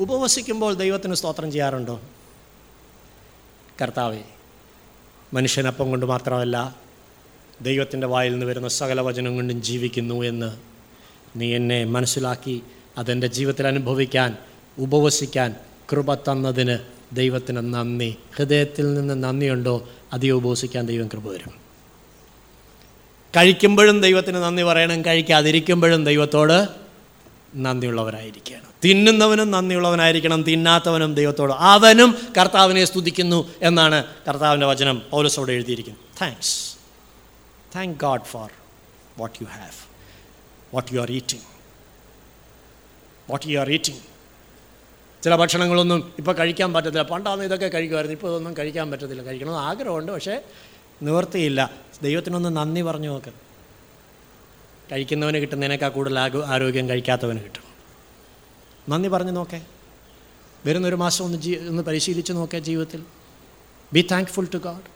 ഉപവസിക്കുമ്പോൾ ദൈവത്തിന് സ്തോത്രം ചെയ്യാറുണ്ടോ? കർത്താവെ മനുഷ്യനപ്പം കൊണ്ട് മാത്രമല്ല ദൈവത്തിന്റെ വായിൽ നിന്ന് വരുന്ന സകല വചനം കൊണ്ടും ജീവിക്കുന്നു എന്ന് നീ എന്നെ മനസ്സിലാക്കി അതെന്റെ ജീവിതത്തിൽ അനുഭവിക്കാൻ ഉപവസിക്കാൻ കൃപ തന്നതിന് ദൈവത്തിന് നന്ദി. ഹൃദയത്തിൽ നിന്ന് നന്ദിയുണ്ടോ? അധികം ഉപവസിക്കാൻ ദൈവം കൃപ വരും. കഴിക്കുമ്പോഴും ദൈവത്തിന് നന്ദി പറയണം കഴിക്കാതിരിക്കുമ്പോഴും ദൈവത്തോട് നന്ദിയുള്ളവരായിരിക്കണം. തിന്നുന്നവനും നന്ദിയുള്ളവനായിരിക്കണം തിന്നാത്തവനും ദൈവത്തോട് അവനും കർത്താവിനെ സ്തുതിക്കുന്നു എന്നാണ് കർത്താവിന്റെ വചനം പൗലസോട് എഴുതിയിരിക്കുന്നത്. Thanks thank God for what you have what you are eating what you are eating ചില ഭക്ഷണങ്ങളൊന്നും ഇപ്പോൾ കഴിക്കാൻ പറ്റത്തില്ല. പണ്ടാന്ന് ഇതൊക്കെ കഴിക്കുമായിരുന്നു. ഇപ്പോൾ ഇതൊന്നും കഴിക്കാൻ പറ്റത്തില്ല. കഴിക്കണമെന്ന് ആഗ്രഹമുണ്ട് പക്ഷേ നിവർത്തിയില്ല ദൈവത്തിനൊന്ന് നന്ദി പറഞ്ഞു നോക്ക്. കഴിക്കുന്നവന് കിട്ടുന്നതിനേക്കാൾ കൂടുതൽ ആരോഗ്യം കഴിക്കാത്തവന് കിട്ടും. നന്ദി പറഞ്ഞു നോക്കേ. വരുന്നൊരു മാസം ഒന്ന് ജീ ഒന്ന് പരിശീലിച്ച് നോക്കേ ജീവിതത്തിൽ. ബി താങ്ക്ഫുൾ ടു ഗാഡ്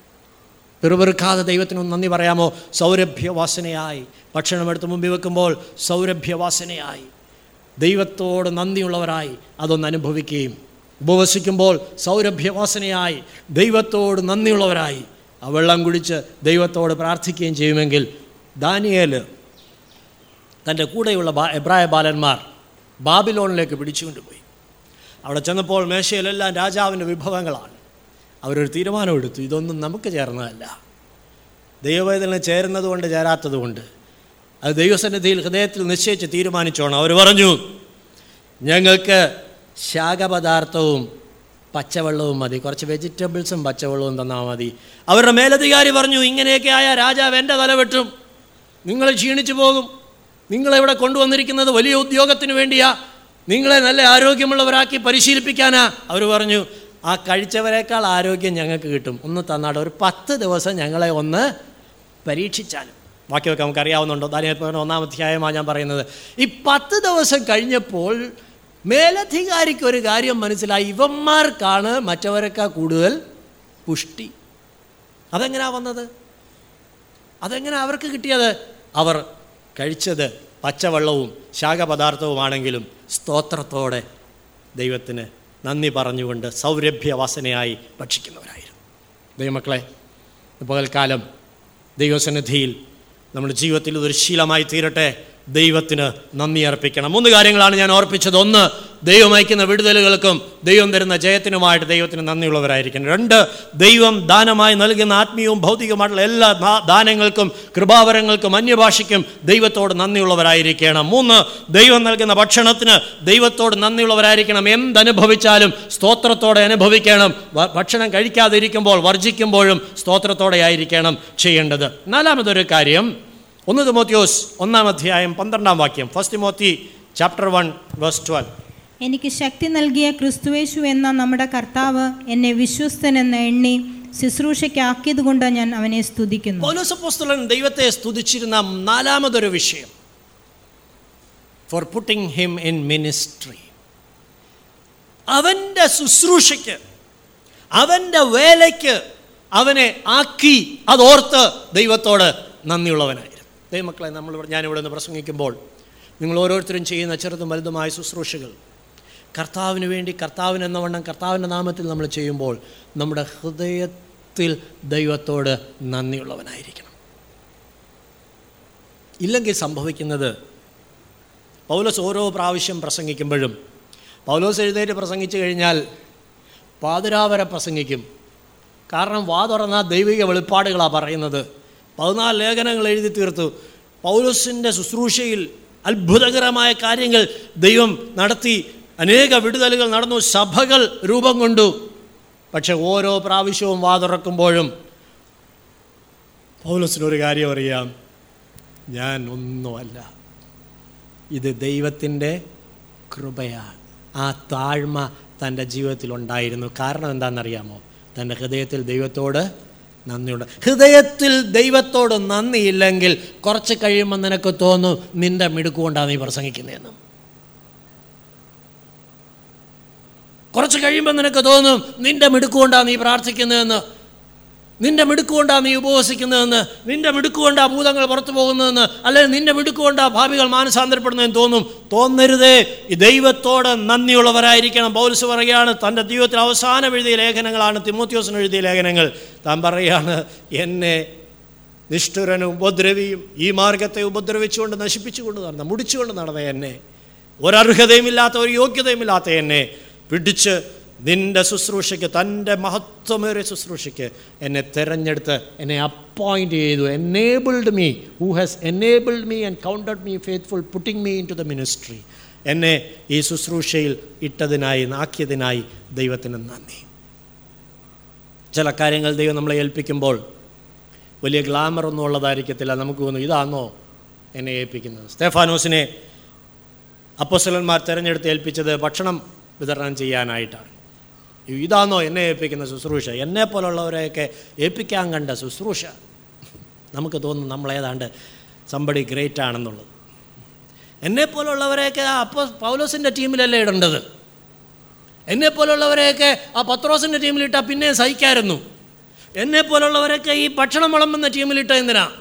പിറുപിറുക്കാതെ ദൈവത്തിനൊന്ന് നന്ദി പറയാമോ? സൗരഭ്യവാസനയായി. ഭക്ഷണമെടുത്ത് മുമ്പിൽ വെക്കുമ്പോൾ സൗരഭ്യവാസനയായി. ദൈവത്തോട് നന്ദിയുള്ളവരായി അതൊന്ന് അനുഭവിക്കുകയും ഉപവസിക്കുമ്പോൾ സൗരഭ്യവാസനയായി. ദൈവത്തോട് നന്ദിയുള്ളവരായി. ആ വെള്ളം കുടിച്ച് ദൈവത്തോട് പ്രാർത്ഥിക്കുകയും ചെയ്യുമെങ്കിൽ ദാനിയേൽ തന്റെ കൂടെയുള്ള എബ്രായ ബാലന്മാർ ബാബിലോണിലേക്ക് പിടിച്ചുകൊണ്ടുപോയി. അവിടെ ചെന്നപ്പോൾ മേശയിലെല്ലാം രാജാവിന്റെ വിഭവങ്ങളാണ്. അവരൊരു തീരുമാനമെടുത്തു ഇതൊന്നും നമുക്ക് ചേർന്നതല്ല. ദൈവവേദന ചേരുന്നതുകൊണ്ട് ചേരാത്തതുകൊണ്ട് ചേരാത്തത് അത് ദൈവസന്നിധിയിൽ ഹൃദയത്തിൽ നിശ്ചയിച്ച് തീരുമാനിച്ചോണം. അവർ പറഞ്ഞു ഞങ്ങൾക്ക് ശാഖപദാർത്ഥവും പച്ചവെള്ളവും മതി കുറച്ച് വെജിറ്റബിൾസും പച്ചവെള്ളവും തന്നാൽ മതി. അവരുടെ മേലധികാരി പറഞ്ഞു ഇങ്ങനെയൊക്കെ ആയ രാജാവ് എന്റെ തല വെട്ടും നിങ്ങൾ ക്ഷീണിച്ചു പോകും. നിങ്ങളിവിടെ കൊണ്ടുവന്നിരിക്കുന്നത് വലിയ ഉദ്യോഗത്തിന് വേണ്ടിയാ? നിങ്ങളെ നല്ല ആരോഗ്യമുള്ളവരാക്കി പരിശീലിപ്പിക്കാനാ? അവർ പറഞ്ഞു ആ കഴിച്ചവരെക്കാൾ ആരോഗ്യം ഞങ്ങൾക്ക് കിട്ടും. ഒന്ന് തന്നാട്. ഒരു പത്ത് ദിവസം ഞങ്ങളെ ഒന്ന് പരീക്ഷിച്ചാലും. ബാക്കിയൊക്കെ നമുക്ക് അറിയാവുന്നുണ്ടോ ദാനിയൽ ഒന്നാം അധ്യായമാണ് ഞാൻ പറയുന്നത്. ഈ പത്ത് ദിവസം കഴിഞ്ഞപ്പോൾ മേലധികാരിക്ക് ഒരു കാര്യം മനസ്സിലായി. ഇവന്മാർക്കാണ് മറ്റവരെക്കാൾ കൂടുതൽ പുഷ്ടി. അതെങ്ങനാ വന്നത്? അതെങ്ങനെ അവർക്ക് കിട്ടിയത്? അവർ കഴിച്ചത് പച്ചവെള്ളവും ശാഖപദാർത്ഥവുമാണെങ്കിലും സ്തോത്രത്തോടെ ദൈവത്തിന് നന്ദി പറഞ്ഞുകൊണ്ട് സൗരഭ്യവാസനയായി ഭക്ഷിക്കുന്നവരായിരുന്നു. ദൈവമക്കളെ പകൽക്കാലം ദൈവസന്നിധിയിൽ നമ്മുടെ ജീവിതത്തിൽ ഇതൊരു ശീലമായി തീരട്ടെ. ദൈവത്തിന് നന്ദി അർപ്പിക്കണം. മൂന്ന് കാര്യങ്ങളാണ് ഞാൻ ഓർപ്പിച്ചത്. ഒന്ന് ദൈവം അയക്കുന്ന വിടുതലുകൾക്കും ദൈവം തരുന്ന ജയത്തിനുമായിട്ട് ദൈവത്തിന് നന്ദിയുള്ളവരായിരിക്കണം. രണ്ട് ദൈവം ദാനമായി നൽകുന്ന ആത്മീയവും ഭൗതികമായിട്ടുള്ള എല്ലാ ദാനങ്ങൾക്കും കൃപാവരങ്ങൾക്കും അന്യഭാഷയ്ക്കും ദൈവത്തോട് നന്ദിയുള്ളവരായിരിക്കണം. മൂന്ന് ദൈവം നൽകുന്ന ഭക്ഷണത്തിന് ദൈവത്തോട് നന്ദിയുള്ളവരായിരിക്കണം. എന്തനുഭവിച്ചാലും സ്തോത്രത്തോടെ അനുഭവിക്കണം. ഭക്ഷണം കഴിക്കാതിരിക്കുമ്പോൾ വർജിക്കുമ്പോഴും സ്തോത്രത്തോടെ ആയിരിക്കണം ചെയ്യേണ്ടത്. നാലാമതൊരു കാര്യം ഒന്ന് തിമോത്തിയോസ് ഒന്നാം അധ്യായം പന്ത്രണ്ടാം വാക്യം. First Timothy chapter one verse twelve എനിക്ക് ശക്തി നൽകിയ ക്രിസ്തുവേശു എന്ന നമ്മുടെ കർത്താവ് എന്നെ വിശ്വസ്തനെന്ന് എണ്ണി ശുശ്രൂഷയ്ക്കാക്കിയതുകൊണ്ട് ഞാൻ അവനെ സ്തുതിക്കുന്നു. പൗലോസപ്പോസ്തലൻ ദൈവത്തെ സ്തുതിച്ചിരുന്ന നാലാമതൊരു വിഷയം. For putting him in ministry അവന്റെ ശുശ്രൂഷയ്ക്ക് അവന്റെ വേലയ്ക്ക് അവനെ ആക്കി അതോർത്ത് ദൈവത്തോട് നന്ദിയുള്ളവനായിരുന്നു ദൈവമക്കളെ നമ്മൾ ഞാനിവിടെ നിന്ന് പ്രസംഗിക്കുമ്പോൾ നിങ്ങൾ ഓരോരുത്തരും ചെയ്യുന്ന ചെറുതും വലുതുമായ ശുശ്രൂഷകൾ. കർത്താവിന് വേണ്ടി കർത്താവിന് എന്ന വണ്ണം കർത്താവിന്റെ നാമത്തിൽ നമ്മൾ ചെയ്യുമ്പോൾ നമ്മുടെ ഹൃദയത്തിൽ ദൈവത്തോട് നന്ദിയുള്ളവനായിരിക്കണം. ഇല്ലെങ്കിൽ സംഭവിക്കുന്നത് പൗലോസ് ഓരോ പ്രാവശ്യം പ്രസംഗിക്കുമ്പോഴും പൗലോസ് എഴുന്നേറ്റ് പ്രസംഗിച്ചു കഴിഞ്ഞാൽ പാതിരാവരെ പ്രസംഗിക്കും. കാരണം വാ തുറന്ന ദൈവിക വെളിപ്പാടുകളാണ് പറയുന്നത്. പതിനാല് ലേഖനങ്ങൾ എഴുതി തീർത്തു. പൗലോസിന്റെ ശുശ്രൂഷയിൽ അത്ഭുതകരമായ കാര്യങ്ങൾ ദൈവം നടത്തി. അനേക വിടുതലുകൾ നടന്നു. സഭകൾ രൂപം കൊണ്ടു. പക്ഷെ ഓരോ പ്രാവശ്യവും വാതുറക്കുമ്പോഴും പൗലസിനൊരു കാര്യം അറിയാം. ഞാൻ ഒന്നുമല്ല. ഇത് ദൈവത്തിന്റെ കൃപയാണ്. ആ താഴ്മ തന്റെ ജീവിതത്തിൽ ഉണ്ടായിരുന്നു. കാരണം എന്താണെന്നറിയാമോ? തന്റെ ഹൃദയത്തിൽ ദൈവത്തോട് നന്ദിയുണ്ട്. ഹൃദയത്തിൽ ദൈവത്തോട് നന്ദിയില്ലെങ്കിൽ കുറച്ച് കഴിയുമ്പോൾ നിനക്ക് തോന്നും നിന്റെ മിടുക്കുകൊണ്ടാണ് നീ പ്രസംഗിക്കുന്നതെന്ന്. കുറച്ച് കഴിയുമ്പോൾ നിനക്ക് തോന്നും നിന്റെ മിടുക്കുകൊണ്ടാണ് നീ പ്രാർത്ഥിക്കുന്നതെന്ന്. നിന്റെ മിടുക്കുകൊണ്ടാണ് നീ ഉപവസിക്കുന്നതെന്ന് നിന്റെ മിടുക്കുകൊണ്ടാ ഭൂതങ്ങൾ പുറത്തു പോകുന്നതെന്ന് അല്ലെങ്കിൽ നിന്റെ മിടുക്കുകൊണ്ടാ ഭാവികൾ മാനസാന്തരപ്പെടുന്നതെന്ന് തോന്നും? തോന്നരുതേ. ഈ ദൈവത്തോട് നന്ദിയുള്ളവരായിരിക്കണം. പൗലസ് പറയുകയാണ് തന്റെ ദൈവത്തിൽ അവസാനം എഴുതിയ ലേഖനങ്ങളാണ് തിമോത്യോസിന് എഴുതിയ ലേഖനങ്ങൾ. താൻ പറയുകയാണ് എന്നെ നിഷ്ഠുരനും ഉപദ്രവിയും ഈ മാർഗത്തെ ഉപദ്രവിച്ചുകൊണ്ട് നശിപ്പിച്ചുകൊണ്ട് നടന്ന മുടിച്ചുകൊണ്ട് നടന്ന എന്നെ ഒരർഹതയുമില്ലാത്ത ഒരു യോഗ്യതയുമില്ലാത്ത എന്നെ പിടിച്ച് നിന്റെ ശുശ്രൂഷയ്ക്ക് തന്റെ മഹത്വമേറിയ ശുശ്രൂഷയ്ക്ക് എന്നെ തിരഞ്ഞെടുത്ത് എന്നെ അപ്പോയിന്റ് ചെയ്തു. Enabled me who has enabled me and counted me faithful putting me into the ministry എന്നെ ഈ ശുശ്രൂഷയിൽ ഇട്ടതിനായി നാക്കിയതിനായി ദൈവത്തിന് നന്ദി. ചില കാര്യങ്ങൾ ദൈവം നമ്മളെ ഏൽപ്പിക്കുമ്പോൾ വലിയ ഗ്ലാമർ ഒന്നും ഉള്ളതായിരിക്കത്തില്ല. നമുക്ക് തോന്നും ഇതാണോ എന്നെ ഏൽപ്പിക്കുന്നത്? സ്റ്റെഫാനോസിനെ അപ്പോസ്തലന്മാർ തിരഞ്ഞെടുത്ത് ഏൽപ്പിച്ചത് ഭക്ഷണം വിതരണം ചെയ്യാനായിട്ടാണ്. ഇതാണോ എന്നെ ഏൽപ്പിക്കുന്ന ശുശ്രൂഷ? എന്നെ പോലുള്ളവരെയൊക്കെ ഏൽപ്പിക്കാൻ കണ്ട ശുശ്രൂഷ. നമുക്ക് തോന്നും നമ്മളേതാണ്ട് സമ്പടി ഗ്രേറ്റ് ആണെന്നുള്ളത്. എന്നെ പോലുള്ളവരെയൊക്കെ ആ അപ്പോൾ പൗലോസിന്റെ ടീമിലല്ലേ ഇടേണ്ടത്? എന്നെ പോലുള്ളവരെയൊക്കെ ആ പത്രോസിന്റെ ടീമിലിട്ടാൽ പിന്നെ സഹിക്കായിരുന്നു. എന്നെ പോലുള്ളവരൊക്കെ ഈ ഭക്ഷണം വിളമ്പുന്ന ടീമിലിട്ട എന്തിനാ?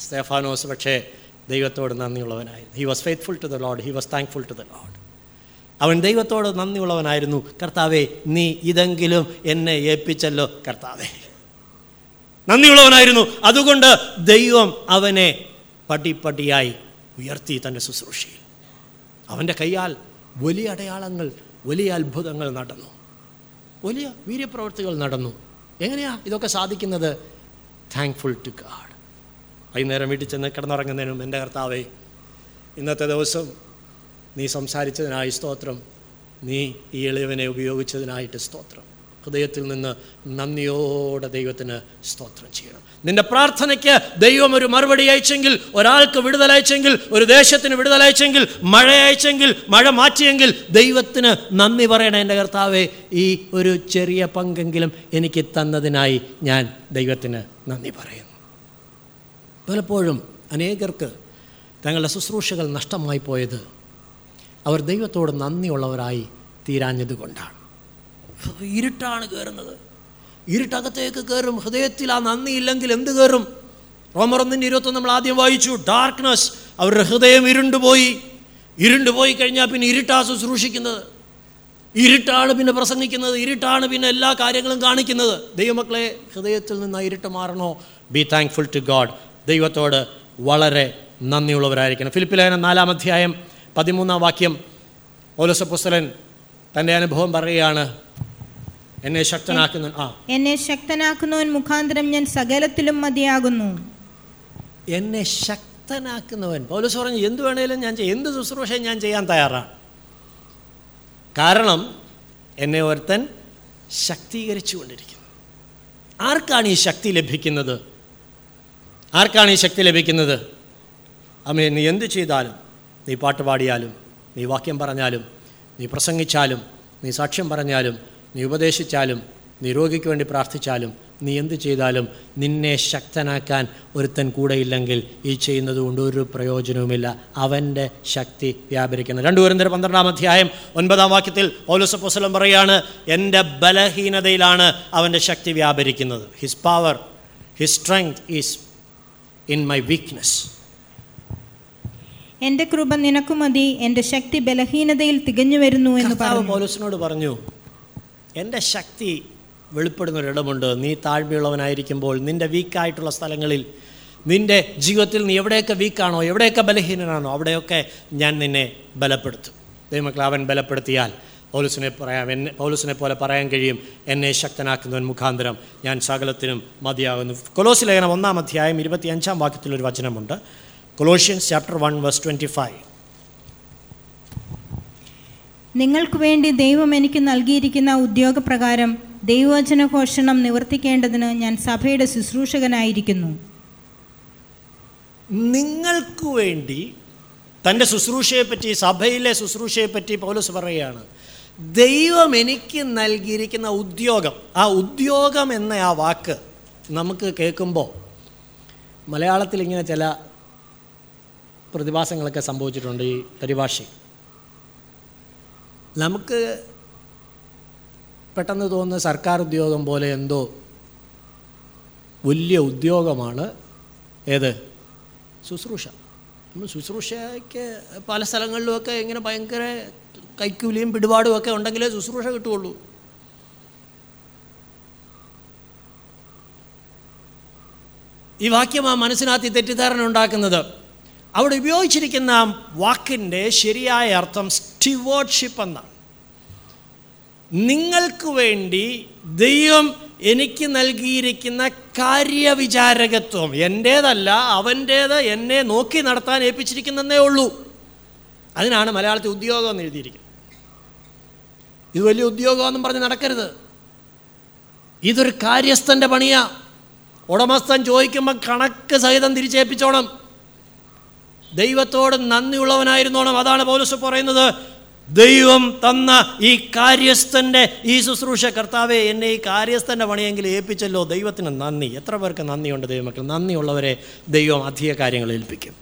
സ്റ്റെഫാനോസ് പക്ഷേ ദൈവത്തോട് നന്ദിയുള്ളവനായിരുന്നു. He was faithful to the Lord he was thankful to the Lord അവൻ ദൈവത്തോട് നന്ദിയുള്ളവനായിരുന്നു. കർത്താവേ നീ ഇതെങ്കിലും എന്നെ ഏൽപ്പിച്ചല്ലോ കർത്താവേ. നന്ദിയുള്ളവനായിരുന്നു. അതുകൊണ്ട് ദൈവം അവനെ പടിപ്പടിയായി ഉയർത്തി തന്റെ ശുശ്രൂഷയിൽ. അവന്റെ കൈയാൽ വലിയ അടയാളങ്ങൾ വലിയ അത്ഭുതങ്ങൾ നടന്നു. വലിയ വീര്യപ്രവർത്തികൾ നടന്നു. എങ്ങനെയാ ഇതൊക്കെ സാധിക്കുന്നത്? താങ്ക്ഫുൾ ടു ഗാഡ് വൈകുന്നേരം വീട്ടിൽ ചെന്ന് കിടന്നുറങ്ങുന്നതിനും എന്റെ കർത്താവേ ഇന്നത്തെ ദിവസം നീ സംസാരിച്ചതിനായി സ്തോത്രം. നീ ഈ എളിയവനെ ഉപയോഗിച്ചതിനായിട്ട് സ്തോത്രം. ഹൃദയത്തിൽ നിന്ന് നന്ദിയോടെ ദൈവത്തിന് സ്തോത്രം ചെയ്യണം. നിന്റെ പ്രാർത്ഥനയ്ക്ക് ദൈവം ഒരു മറുപടി അയച്ചെങ്കിൽ ഒരാൾക്ക് വിടുതലയച്ചെങ്കിൽ ഒരു ദേശത്തിന് വിടുതലയച്ചെങ്കിൽ മഴ അയച്ചെങ്കിൽ മഴ മാറ്റിയെങ്കിൽ ദൈവത്തിന് നന്ദി പറയണ എന്റെ കർത്താവെ. ഈ ഒരു ചെറിയ പങ്കെങ്കിലും എനിക്ക് തന്നതിനായി ഞാൻ ദൈവത്തിന് നന്ദി പറയുന്നു. പലപ്പോഴും അനേകർക്ക് തങ്ങളുടെ ശുശ്രൂഷകൾ നഷ്ടമായി പോയത് അവർ ദൈവത്തോട് നന്ദിയുള്ളവരായി തീരാഞ്ഞത് കൊണ്ടാണ് ഇരുട്ടാണ് കയറുന്നത് ഇരുട്ടകത്തേക്ക് കയറും ഹൃദയത്തിൽ ആ നന്ദി ഇല്ലെങ്കിൽ എന്ത് കയറും റോമറൊന്നിന്റെ ഇരുപത്തൊന്ന് നമ്മൾ ആദ്യം വായിച്ചു ഡാർക്ക്നെസ് അവരുടെ ഹൃദയം ഇരുണ്ടുപോയി. ഇരുണ്ടുപോയി കഴിഞ്ഞാൽ പിന്നെ ഇരുട്ടാ ശുശ്രൂഷിക്കുന്നത്. ഇരുട്ടാണ് പിന്നെ പ്രസംഗിക്കുന്നത് ഇരുട്ടാണ് പിന്നെ എല്ലാ കാര്യങ്ങളും കാണിക്കുന്നത്. ദൈവമക്കളെ ഹൃദയത്തിൽ നിന്ന് ആ ഇരുട്ട് മാറണോ? ബി താങ്ക്ഫുൾ ടു ഗോഡ് ദൈവത്തോട് വളരെ നന്ദിയുള്ളവരായിരിക്കണം. ഫിലിപ്പിലേന നാലാം അധ്യായം പതിമൂന്നാം വാക്യം ഓലോസപ്പുസ്തലൻ തന്റെ അനുഭവം പറയുകയാണ് എന്നെ ശക്തനാക്കുന്ന ആ. എന്നെ ശക്തനാക്കുന്നവൻ മുഖാന്തരം ഞാൻ സകലത്തിലും മതിയാകുന്നു. എന്നെ ശക്തനാക്കുന്നവൻ. പൗലോസ് പറഞ്ഞു എന്ത് വേണേലും ഞാൻ ചെയ്യും. എന്ത് ശുശ്രൂഷയും ഞാൻ ചെയ്യാൻ തയ്യാറാണ് കാരണം എന്നെ ഒരുത്തൻ ശക്തീകരിച്ചു കൊണ്ടിരിക്കുന്നു ആർക്കാണ് ഈ ശക്തി ലഭിക്കുന്നത്? ആർക്കാണ് ഈ ശക്തി ലഭിക്കുന്നത്? അമ്മ എന്ത് ചെയ്താലും നീ പാട്ട് പാടിയാലും നീ വാക്യം പറഞ്ഞാലും നീ പ്രസംഗിച്ചാലും നീ സാക്ഷ്യം പറഞ്ഞാലും നീ ഉപദേശിച്ചാലും നീ രോഗിക്ക് വേണ്ടി പ്രാർത്ഥിച്ചാലും നീ എന്ത് ചെയ്താലും നിന്നെ ശക്തനാക്കാൻ ഒരുത്തൻ കൂടെയില്ലെങ്കിൽ ഈ ചെയ്യുന്നത് കൊണ്ട് ഒരു പ്രയോജനവുമില്ല. അവന്റെ ശക്തി വ്യാപരിക്കുന്നത് രണ്ടു പേരും പന്ത്രണ്ടാം അധ്യായം ഒൻപതാം വാക്യത്തിൽ പൗലോസപ്പോസലം പറയാണ് എന്റെ ബലഹീനതയിലാണ് അവന്റെ ശക്തി വ്യാപരിക്കുന്നത്. His power his strength is in my weakness എന്റെ കൃപ നിനക്ക് മതി എന്റെ ശക്തി ബലഹീനതയിൽ തികഞ്ഞു വരുന്നു എന്ന് പറഞ്ഞു. പൗലോസിനോട് പറഞ്ഞു എന്റെ ശക്തി വെളിപ്പെടുന്ന ഒരിടമുണ്ട് നീ താഴ്മയുള്ളവനായിരിക്കുമ്പോൾ നിന്റെ വീക്കായിട്ടുള്ള സ്ഥലങ്ങളിൽ നിന്റെ ജീവിതത്തിൽ നീ എവിടെയൊക്കെ വീക്കാണോ എവിടെയൊക്കെ ബലഹീനനാണോ അവിടെയൊക്കെ ഞാൻ നിന്നെ ബലപ്പെടുത്തും. ദൈവമക്കളെ അവൻ ബലപ്പെടുത്തിയാൽ പൗലുസിനെ പറയാം എന്നെ പൗലുസിനെ പോലെ പറയാൻ കഴിയും. എന്നെ ശക്തനാക്കുന്നവൻ മുഖാന്തരം ഞാൻ സകലത്തിനും മതിയാകുന്നു. കൊലോസിലേഖനം ഒന്നാം അധ്യായം ഇരുപത്തിയഞ്ചാം വാക്യത്തിലൊരു വചനമുണ്ട്. Colossians chapter one verse twenty five നിങ്ങൾക്ക് വേണ്ടി ദൈവം എനിക്ക് നൽകിയിരിക്കുന്ന ഉദ്യോഗപ്രകാരം ദൈവവചന ഘോഷണം നിവർത്തിക്കേണ്ടതിന് ഞാൻ സഭയുടെ ശുശ്രൂഷകനായിരിക്കുന്നു. നിങ്ങൾക്ക് വേണ്ടി തന്റെ ശുശ്രൂഷയെപ്പറ്റി സഭയിലെ ശുശ്രൂഷയെപ്പറ്റി പൗലോസ് പറയുകയാണ് ദൈവം എനിക്ക് നൽകിയിരിക്കുന്ന ഉദ്യോഗം ആ ഉദ്യോഗം എന്ന ആ വാക്ക് നമുക്ക് കേൾക്കുമ്പോൾ മലയാളത്തിൽ ഇങ്ങനെ ചില പ്രതിഭാസങ്ങളൊക്കെ സംഭവിച്ചിട്ടുണ്ട് ഈ പരിഭാഷയിൽ. നമുക്ക് പെട്ടെന്ന് തോന്നുന്ന സർക്കാർ ഉദ്യോഗം പോലെ എന്തോ വലിയ ഉദ്യോഗമാണ് ഏത്? ശുശ്രൂഷ. നമ്മൾ ശുശ്രൂഷയ്ക്ക് പല സ്ഥലങ്ങളിലുമൊക്കെ ഇങ്ങനെ ഭയങ്കര കൈക്കൂലിയും പിടിപാടും ഒക്കെ ഉണ്ടെങ്കിലേ ശുശ്രൂഷ കിട്ടുകയുള്ളൂ. ഈ വാക്യം ആ മനസ്സിനകത്ത് തെറ്റിദ്ധാരണ ഉണ്ടാക്കുന്നത് അവിടെ ഉപയോഗിച്ചിരിക്കുന്ന വാക്കിന്റെ ശരിയായ അർത്ഥം സ്റ്റിവേർഡ്ഷിപ്പ് എന്നാണ്. നിങ്ങൾക്ക് വേണ്ടി ദൈവം എനിക്ക് നൽകിയിരിക്കുന്ന കാര്യവിചാരകത്വം എന്റേതല്ല അവന്റേത് എന്നെ നോക്കി നടത്താൻ ഏൽപ്പിച്ചിരിക്കുന്നതേ ഉള്ളൂ. അതിനാണ് മലയാളത്തിൽ ഉദ്യോഗം എന്ന് എഴുതിയിരിക്കുന്നത്. ഇത് വലിയ ഉദ്യോഗമെന്നും പറഞ്ഞ് നടക്കരുത്. ഇതൊരു കാര്യസ്ഥന്റെ പണിയാ. ഉടമസ്ഥൻ ചോദിക്കുമ്പോൾ കണക്ക് സഹിതം തിരിച്ചേൽപ്പിച്ചോണം. ദൈവത്തോട് നന്ദിയുള്ളവനായിരുന്നോണം. അതാണ് പൗലസ് പറയുന്നത്. ദൈവം തന്ന ഈ കാര്യസ്ഥന്റെ ഈ ശുശ്രൂഷ കർത്താവെ എന്നെ ഈ കാര്യസ്ഥന്റെ പണിയെങ്കിൽ ഏൽപ്പിച്ചല്ലോ. ദൈവത്തിന് നന്ദി. എത്ര പേർക്ക് നന്ദിയുണ്ട് ദൈവമക്കൾ നന്ദിയുള്ളവരെ ദൈവം അധിക കാര്യങ്ങൾ ഏൽപ്പിക്കും.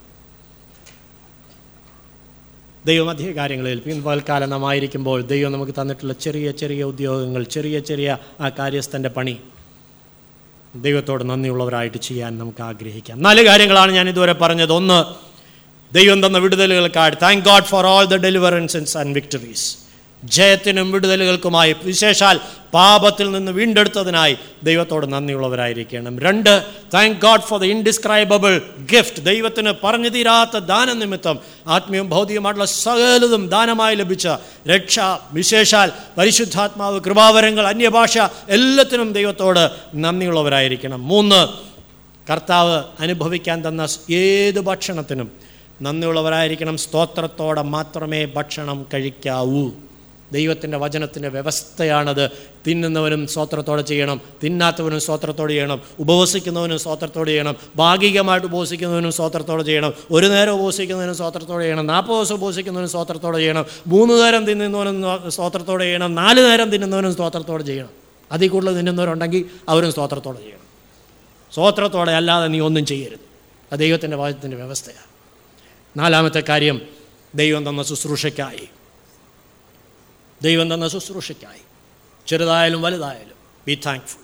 ദൈവം അധിക കാര്യങ്ങൾ ഏൽപ്പിക്കും. പൽക്കാലം നാം ആയിരിക്കുമ്പോൾ ദൈവം നമുക്ക് തന്നിട്ടുള്ള ചെറിയ ചെറിയ ഉദ്യോഗങ്ങൾ ചെറിയ ചെറിയ ആ കാര്യസ്ഥന്റെ പണി ദൈവത്തോട് നന്ദിയുള്ളവരായിട്ട് ചെയ്യാൻ നമുക്ക് ആഗ്രഹിക്കാം. നാല് കാര്യങ്ങളാണ് ഞാൻ ഇതുവരെ പറഞ്ഞത്. ഒന്ന് ദൈവം തന്ന വിടുതലുകൾക്കായി. Thank God for all the deliverances and victories ജയത്തിനും വിടുതലുകൾക്കുമായി. വിശേഷാൽ പാപത്തിൽ നിന്ന് വീണ്ടെടുത്തതിനായി ദൈവത്തോട് നന്ദിയുള്ളവരായിരിക്കണം. രണ്ട് thank God for the indescribable gift ദൈവത്തിന് പറഞ്ഞു തീരാത്ത ദാന നിമിത്തം ആത്മീയവും ഭൗതികമായിട്ടുള്ള സകലതും ദാനമായി ലഭിച്ച രക്ഷ. വിശേഷാൽ പരിശുദ്ധാത്മാവ് കൃപാവരങ്ങൾ അന്യഭാഷ എല്ലാത്തിനും ദൈവത്തോട് നന്ദിയുള്ളവരായിരിക്കണം. മൂന്ന് കർത്താവ് അനുഭവിക്കാൻ തന്ന ഏത് ഭക്ഷണത്തിനും നന്ദിയുള്ളവരായിരിക്കണം. സ്തോത്രത്തോടെ മാത്രമേ ഭക്ഷണം കഴിക്കാവൂ. ദൈവത്തിന്റെ വചനത്തിന്റെ വ്യവസ്ഥയാണത്. തിന്നുന്നവനും സ്തോത്രത്തോടെ ചെയ്യണം. തിന്നാത്തവനും സ്തോത്രത്തോടെ ചെയ്യണം. ഉപവസിക്കുന്നവനും സ്തോത്രത്തോടെ ചെയ്യണം. ഭാഗികമായിട്ട് ഉപവസിക്കുന്നവനും സ്തോത്രത്തോടെ ചെയ്യണം. ഒരു നേരം ഉപവസിക്കുന്നവനും സ്തോത്രത്തോടെ ചെയ്യണം. നാൽപ്പത് ദിവസം ഉപവസിക്കുന്നവനും സ്തോത്രത്തോടെ ചെയ്യണം. മൂന്ന് നേരം തിന്നുന്നവനും സ്തോത്രത്തോടെ ചെയ്യണം. നാല് നേരം തിന്നുന്നവനും സ്തോത്രത്തോടെ ചെയ്യണം. അതിൽ കൂടുതൽ തിന്നുന്നവരുണ്ടെങ്കിൽ അവരും സ്തോത്രത്തോടെ ചെയ്യണം. സ്തോത്രത്തോടെ അല്ലാതെ നീ ഒന്നും ചെയ്യരുത്. അത് ദൈവത്തിന്റെ വചനത്തിന്റെ വ്യവസ്ഥയാണ്. നാലാമത്തെ കാര്യം ദൈവം തന്ന ശുശ്രൂഷയ്ക്കായി. ദൈവം തന്ന ശുശ്രൂഷയ്ക്കായി. ചെറുതായാലും വലുതായാലും ബി താങ്ക്ഫുൾ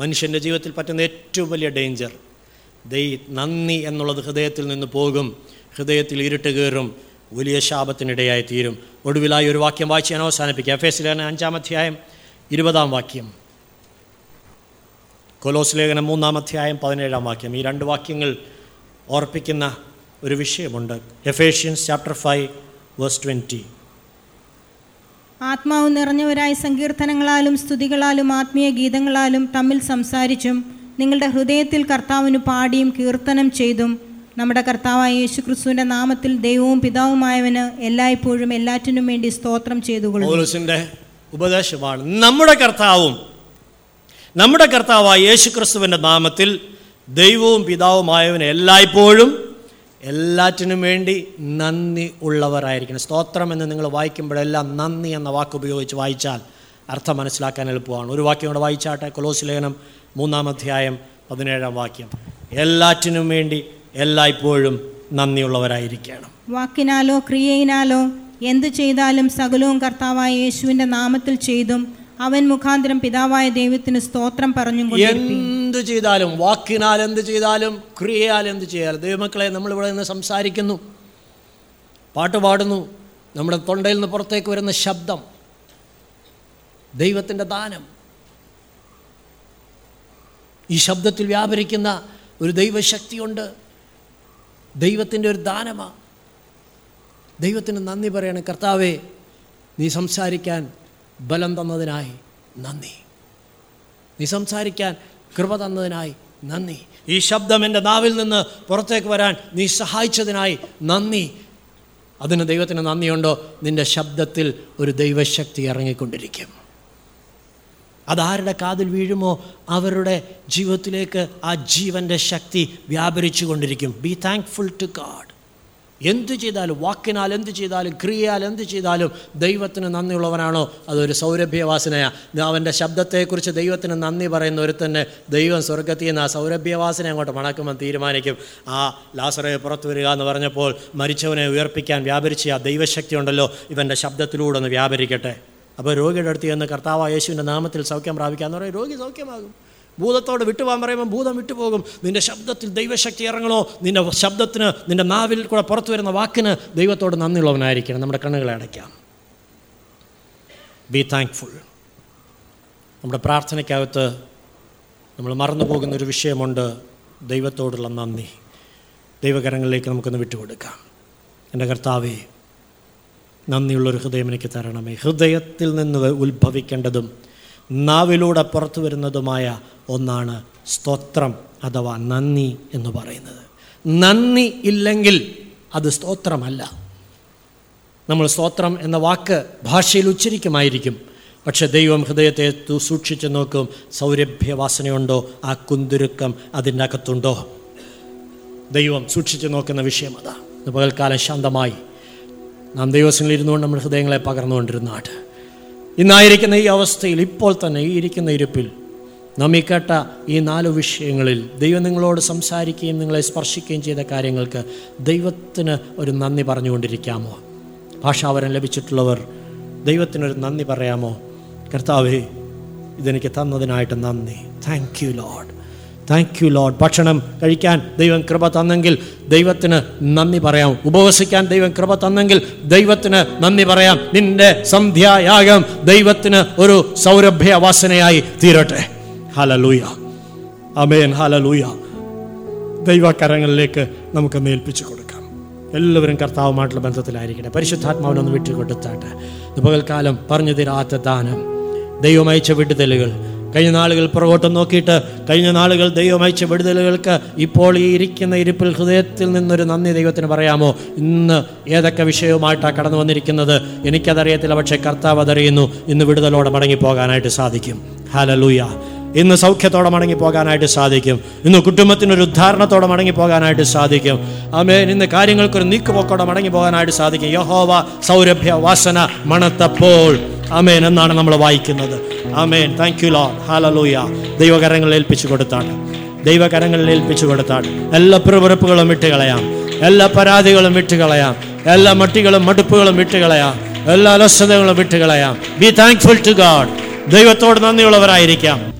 മനുഷ്യന്റെ ജീവിതത്തിൽ പറ്റുന്ന ഏറ്റവും വലിയ ഡേഞ്ചർ ദൈ നന്ദി എന്നുള്ളത് ഹൃദയത്തിൽ നിന്ന് പോകും ഹൃദയത്തിൽ ഇരുട്ട് കയറും വലിയ ശാപത്തിനിടയായി തീരും. ഒടുവിലായി ഒരു വാക്യം വായിച്ച് ഞാൻ അവസാനിപ്പിക്കാം. എഫ് എസ് ലേഖനം അഞ്ചാം അധ്യായം ഇരുപതാം വാക്യം. കൊലോസ് ലേഖനം മൂന്നാം അധ്യായം പതിനേഴാം വാക്യം. ഈ രണ്ട് വാക്യങ്ങൾ ഓർപ്പിക്കുന്ന ഒരു വിഷയമുണ്ട്. Ephesians chapter five verse twenty ആത്മാവ് നിറഞ്ഞവരായി സങ്കീർത്തനങ്ങളാലും സ്തുതികളാലും ആത്മീയ ഗീതങ്ങളാലും തമ്മിൽ സംസാരിച്ചും നിങ്ങളുടെ ഹൃദയത്തിൽ കർത്താവിന് പാടിയും കീർത്തനം ചെയ്തും നമ്മുടെ കർത്താവായ യേശുക്രിസ്തുവിന്റെ നാമത്തിൽ ദൈവവും പിതാവുമായവന് എല്ലായ്പ്പോഴും എല്ലാറ്റിനും വേണ്ടി സ്തോത്രം ചെയ്തുകൊള്ളും ഉപദേശമാണ് നമ്മുടെ കർത്താവും നമ്മുടെ കർത്താവായ യേശുക്രിസ്തുവിന്റെ നാമത്തിൽ ദൈവവും പിതാവുമായവന് എല്ലായ്പ്പോഴും എല്ലാറ്റിനും വേണ്ടി നന്ദി ഉള്ളവരായിരിക്കണം. സ്തോത്രം എന്ന് നിങ്ങൾ വായിക്കുമ്പോഴെല്ലാം നന്ദി എന്ന വാക്ക് ഉപയോഗിച്ച് വായിച്ചാൽ അർത്ഥം മനസ്സിലാക്കാൻ എളുപ്പമാണ്. ഒരു വാക്യം കൂടെ വായിച്ചാട്ടെ. കൊലോസ് ലേഖനം മൂന്നാം അധ്യായം പതിനേഴാം വാക്യം. എല്ലാറ്റിനും വേണ്ടി എല്ലായ്പ്പോഴും നന്ദിയുള്ളവരായിരിക്കണം വാക്കിനാലോ ക്രിയയിനാലോ എന്തു ചെയ്താലും സകലവും കർത്താവായ യേശുവിന്റെ നാമത്തിൽ ചെയ്തും അവൻ മുഖാന്തരം പിതാവായ ദൈവത്തിന് സ്തോത്രം പറഞ്ഞു എന്ത് ചെയ്താലും വാക്കിനാൽ എന്ത് ചെയ്താലും ക്രിയയാൽ എന്ത് ചെയ്താലും ദൈവമക്കളെ നമ്മളിവിടെ നിന്ന് സംസാരിക്കുന്നു. പാട്ട് പാടുന്നു. നമ്മുടെ തൊണ്ടയിൽ നിന്ന് പുറത്തേക്ക് വരുന്ന ശബ്ദം. ദൈവത്തിന്റെ ദാനം. ഈ ശബ്ദത്തിൽ വ്യാപരിക്കുന്ന ഒരു ദൈവശക്തിയുണ്ട്. ദൈവത്തിന്റെ ഒരു ദാനമാണ് ദൈവത്തിന് നന്ദി പറയണം. കർത്താവേ നീ സംസാരിക്കാൻ ബലം തന്നതിനായി നന്ദി. നീ സംസാരിക്കാൻ കൃപ തന്നതിനായി നന്ദി. ഈ ശബ്ദം എന്റെ നാവിൽ നിന്ന് പുറത്തേക്ക് വരാൻ നീ സഹായിച്ചതിനായി നന്ദി. അതിന് ദൈവത്തിന് നന്ദിയുണ്ടോ? നിന്റെ ശബ്ദത്തിൽ ഒരു ദൈവശക്തി ഇറങ്ങിക്കൊണ്ടിരിക്കും. അതാരുടെ കാതിൽ വീഴുമോ? അവരുടെ ജീവിതത്തിലേക്ക് ആ ജീവന്റെ ശക്തി വ്യാപരിച്ചു കൊണ്ടിരിക്കും ബി താങ്ക്ഫുൾ ടു ഗാഡ് എന്ത് ചെയ്താലും വാക്കിനാൽ എന്ത് ചെയ്താലും ക്രിയയാൽ എന്ത് ചെയ്താലും ദൈവത്തിന് നന്ദിയുള്ളവനാണോ? അതൊരു സൗരഭ്യവാസനയാണ് അവന്റെ ശബ്ദത്തെക്കുറിച്ച് ദൈവത്തിന് നന്ദി പറയുന്ന ഒരു തന്നെ ദൈവം സ്വർഗത്തിൽ നിന്ന് ആ സൗരഭ്യവാസന അങ്ങോട്ട് മണക്കുമ്പോൾ തീരുമാനിക്കും. ആ ലാസറെ പുറത്തു വരിക എന്ന് പറഞ്ഞപ്പോൾ മരിച്ചവനെ ഉയർപ്പിക്കാൻ വ്യാപരിച്ച ആ ദൈവശക്തി ഉണ്ടല്ലോ ഇവന്റെ ശബ്ദത്തിലൂടെ ഒന്ന് വ്യാപരിക്കട്ടെ. അപ്പോൾ രോഗിയുടെ അടുത്ത് ചെന്ന് കർത്താവ് യേശുവിന്റെ നാമത്തിൽ സൗഖ്യം പ്രാപിക്കാന്ന് പറയും രോഗി സൗഖ്യമാകും. ഭൂതത്തോട് വിട്ടുപോകാൻ പറയുമ്പോൾ ഭൂതം വിട്ടുപോകും. നിന്റെ ശബ്ദത്തിൽ ദൈവശക്തി ഇറങ്ങണോ? നിന്റെ ശബ്ദത്തിന് നിന്റെ നാവിൽ കൂടെ പുറത്തു വരുന്ന വാക്കിന് ദൈവത്തോട് നന്ദിയുള്ളവനായിരിക്കണം. നമ്മുടെ കണ്ണുകളെ അടയ്ക്കാം. ബി താങ്ക്ഫുൾ നമ്മുടെ പ്രാർത്ഥനയ്ക്കകത്ത് നമ്മൾ മറന്നു പോകുന്ന ഒരു വിഷയമുണ്ട്. ദൈവത്തോടുള്ള നന്ദി. ദൈവകരങ്ങളിലേക്ക് നമുക്കൊന്ന് വിട്ടുകൊടുക്കാം. എന്റെ കർത്താവേ നന്ദിയുള്ളൊരു ഹൃദയം എനിക്ക് തരണമേ. ഹൃദയത്തിൽ നിന്ന് ഉത്ഭവിക്കേണ്ടതും നാവിലൂടെ പുറത്തു വരുന്നതുമായ ഒന്നാണ് സ്തോത്രം അഥവാ നന്ദി എന്ന് പറയുന്നത്. നന്ദി ഇല്ലെങ്കിൽ അത് സ്തോത്രമല്ല. നമ്മൾ സ്തോത്രം എന്ന വാക്ക് ഭാഷയിൽ ഉച്ചരിക്കുമായിരിക്കും. പക്ഷെ ദൈവം ഹൃദയത്തെ സൂക്ഷിച്ചു നോക്കും സൗരഭ്യവാസനയുണ്ടോ ആ കുന്തുരുക്കം അതിന്റെ അകത്തുണ്ടോ ദൈവം സൂക്ഷിച്ചു നോക്കുന്ന വിഷയം അതാ. പകൽക്കാലം ശാന്തമായി. നാം ദൈവസങ്ങളിൽ ഇരുന്നുകൊണ്ട് നമ്മുടെ ഹൃദയങ്ങളെ പകർന്നുകൊണ്ടിരുന്നാട്ട് ഇന്നായിരിക്കുന്ന ഈ അവസ്ഥയിൽ ഇപ്പോൾ തന്നെ ഈ ഇരിക്കുന്ന ഇരുപ്പിൽ നാം ഈ കേട്ട ഈ നാല് വിഷയങ്ങളിൽ ദൈവം നിങ്ങളോട് സംസാരിക്കുകയും നിങ്ങളെ സ്പർശിക്കുകയും ചെയ്ത കാര്യങ്ങൾക്ക് ദൈവത്തിന് ഒരു നന്ദി പറഞ്ഞുകൊണ്ടിരിക്കാമോ? ഭാഷാവരം ലഭിച്ചിട്ടുള്ളവർ ദൈവത്തിനൊരു നന്ദി പറയാമോ? കർത്താവേ ഇതെനിക്ക് തന്നതിനായിട്ട് നന്ദി. Thank you Lord thank you Lord ഭക്ഷണം കഴിക്കാൻ ദൈവം കൃപ തന്നെങ്കിൽ ദൈവത്തിന് നന്ദി പറയാം. ഉപവസിക്കാൻ ദൈവം കൃപ തന്നെങ്കിൽ ദൈവത്തിന് നന്ദി പറയാം. നിന്റെ സന്ധ്യായാഗം ദൈവത്തിന് ഒരു സൗരഭ്യ വാസനയായി തീരട്ടെ. ഹലലൂയ അമേൻ ഹലലൂയ ദൈവകരങ്ങളിലേക്ക് നമുക്ക് മേൽപ്പിച്ചു കൊടുക്കാം. എല്ലാവരും കർത്താവുമായിട്ടുള്ള ബന്ധത്തിലായിരിക്കട്ടെ. പരിശുദ്ധാത്മാവിനൊന്ന് വിട്ടുകൊടുത്താട്ടെ. പകൽക്കാലം പറഞ്ഞു തരാത്ത ദാനം ദൈവമയച്ച വിടുതലുകൾ കഴിഞ്ഞ നാളുകൾ പുറകോട്ട് നോക്കിയിട്ട് കഴിഞ്ഞ നാളുകൾ ദൈവം അയച്ച വിടുതലുകൾക്ക് ഇപ്പോൾ ഈ ഇരിക്കുന്ന ഇരിപ്പിൽ ഹൃദയത്തിൽ നിന്നൊരു നന്ദി ദൈവത്തിന് പറയാമോ? ഇന്ന് ഏതൊക്കെ വിഷയവുമായിട്ടാണ് കടന്നു വന്നിരിക്കുന്നത്? എനിക്കതറിയത്തില്ല പക്ഷേ കർത്താവ് അതറിയുന്നു. ഇന്ന് വിടുതലോടെ മടങ്ങി പോകാനായിട്ട് സാധിക്കും. ഹലലൂയ ഇന്ന് സൗഖ്യത്തോടെ മടങ്ങി പോകാനായിട്ട് സാധിക്കും. ഇന്ന് കുടുംബത്തിനൊരു ഉദ്ധാരണത്തോടെ മടങ്ങി പോകാനായിട്ട് സാധിക്കും. ആമേൻ. ഇന്ന് കാര്യങ്ങൾക്കൊരു നീക്കുപോക്കോടെ മടങ്ങി പോകാനായിട്ട് സാധിക്കും. യഹോവ സൗരഭ്യ വാസന മണത്തപ്പോൾ ആമേൻ എന്നാണ് നമ്മൾ വായിക്കുന്നത്. ആമേൻ. താങ്ക് യു ലോ ഹാലലൂയ ദൈവകരങ്ങളിൽ ഏൽപ്പിച്ചു കൊടുത്താണ് ദൈവകരങ്ങളിൽ ഏൽപ്പിച്ചു കൊടുത്താണ് എല്ലാ പിറുപിറുപ്പുകളും വിട്ടുകളയാം എല്ലാ പരാതികളും വിട്ടുകളയാം എല്ലാ മട്ടികളും മടുപ്പുകളും വിട്ടുകളയാം എല്ലാ അലസതകളും വിട്ടുകളയാം ബി താങ്ക്ഫുൾ ടു ഗാഡ് ദൈവത്തോട് നന്ദിയുള്ളവരായിരിക്കാം.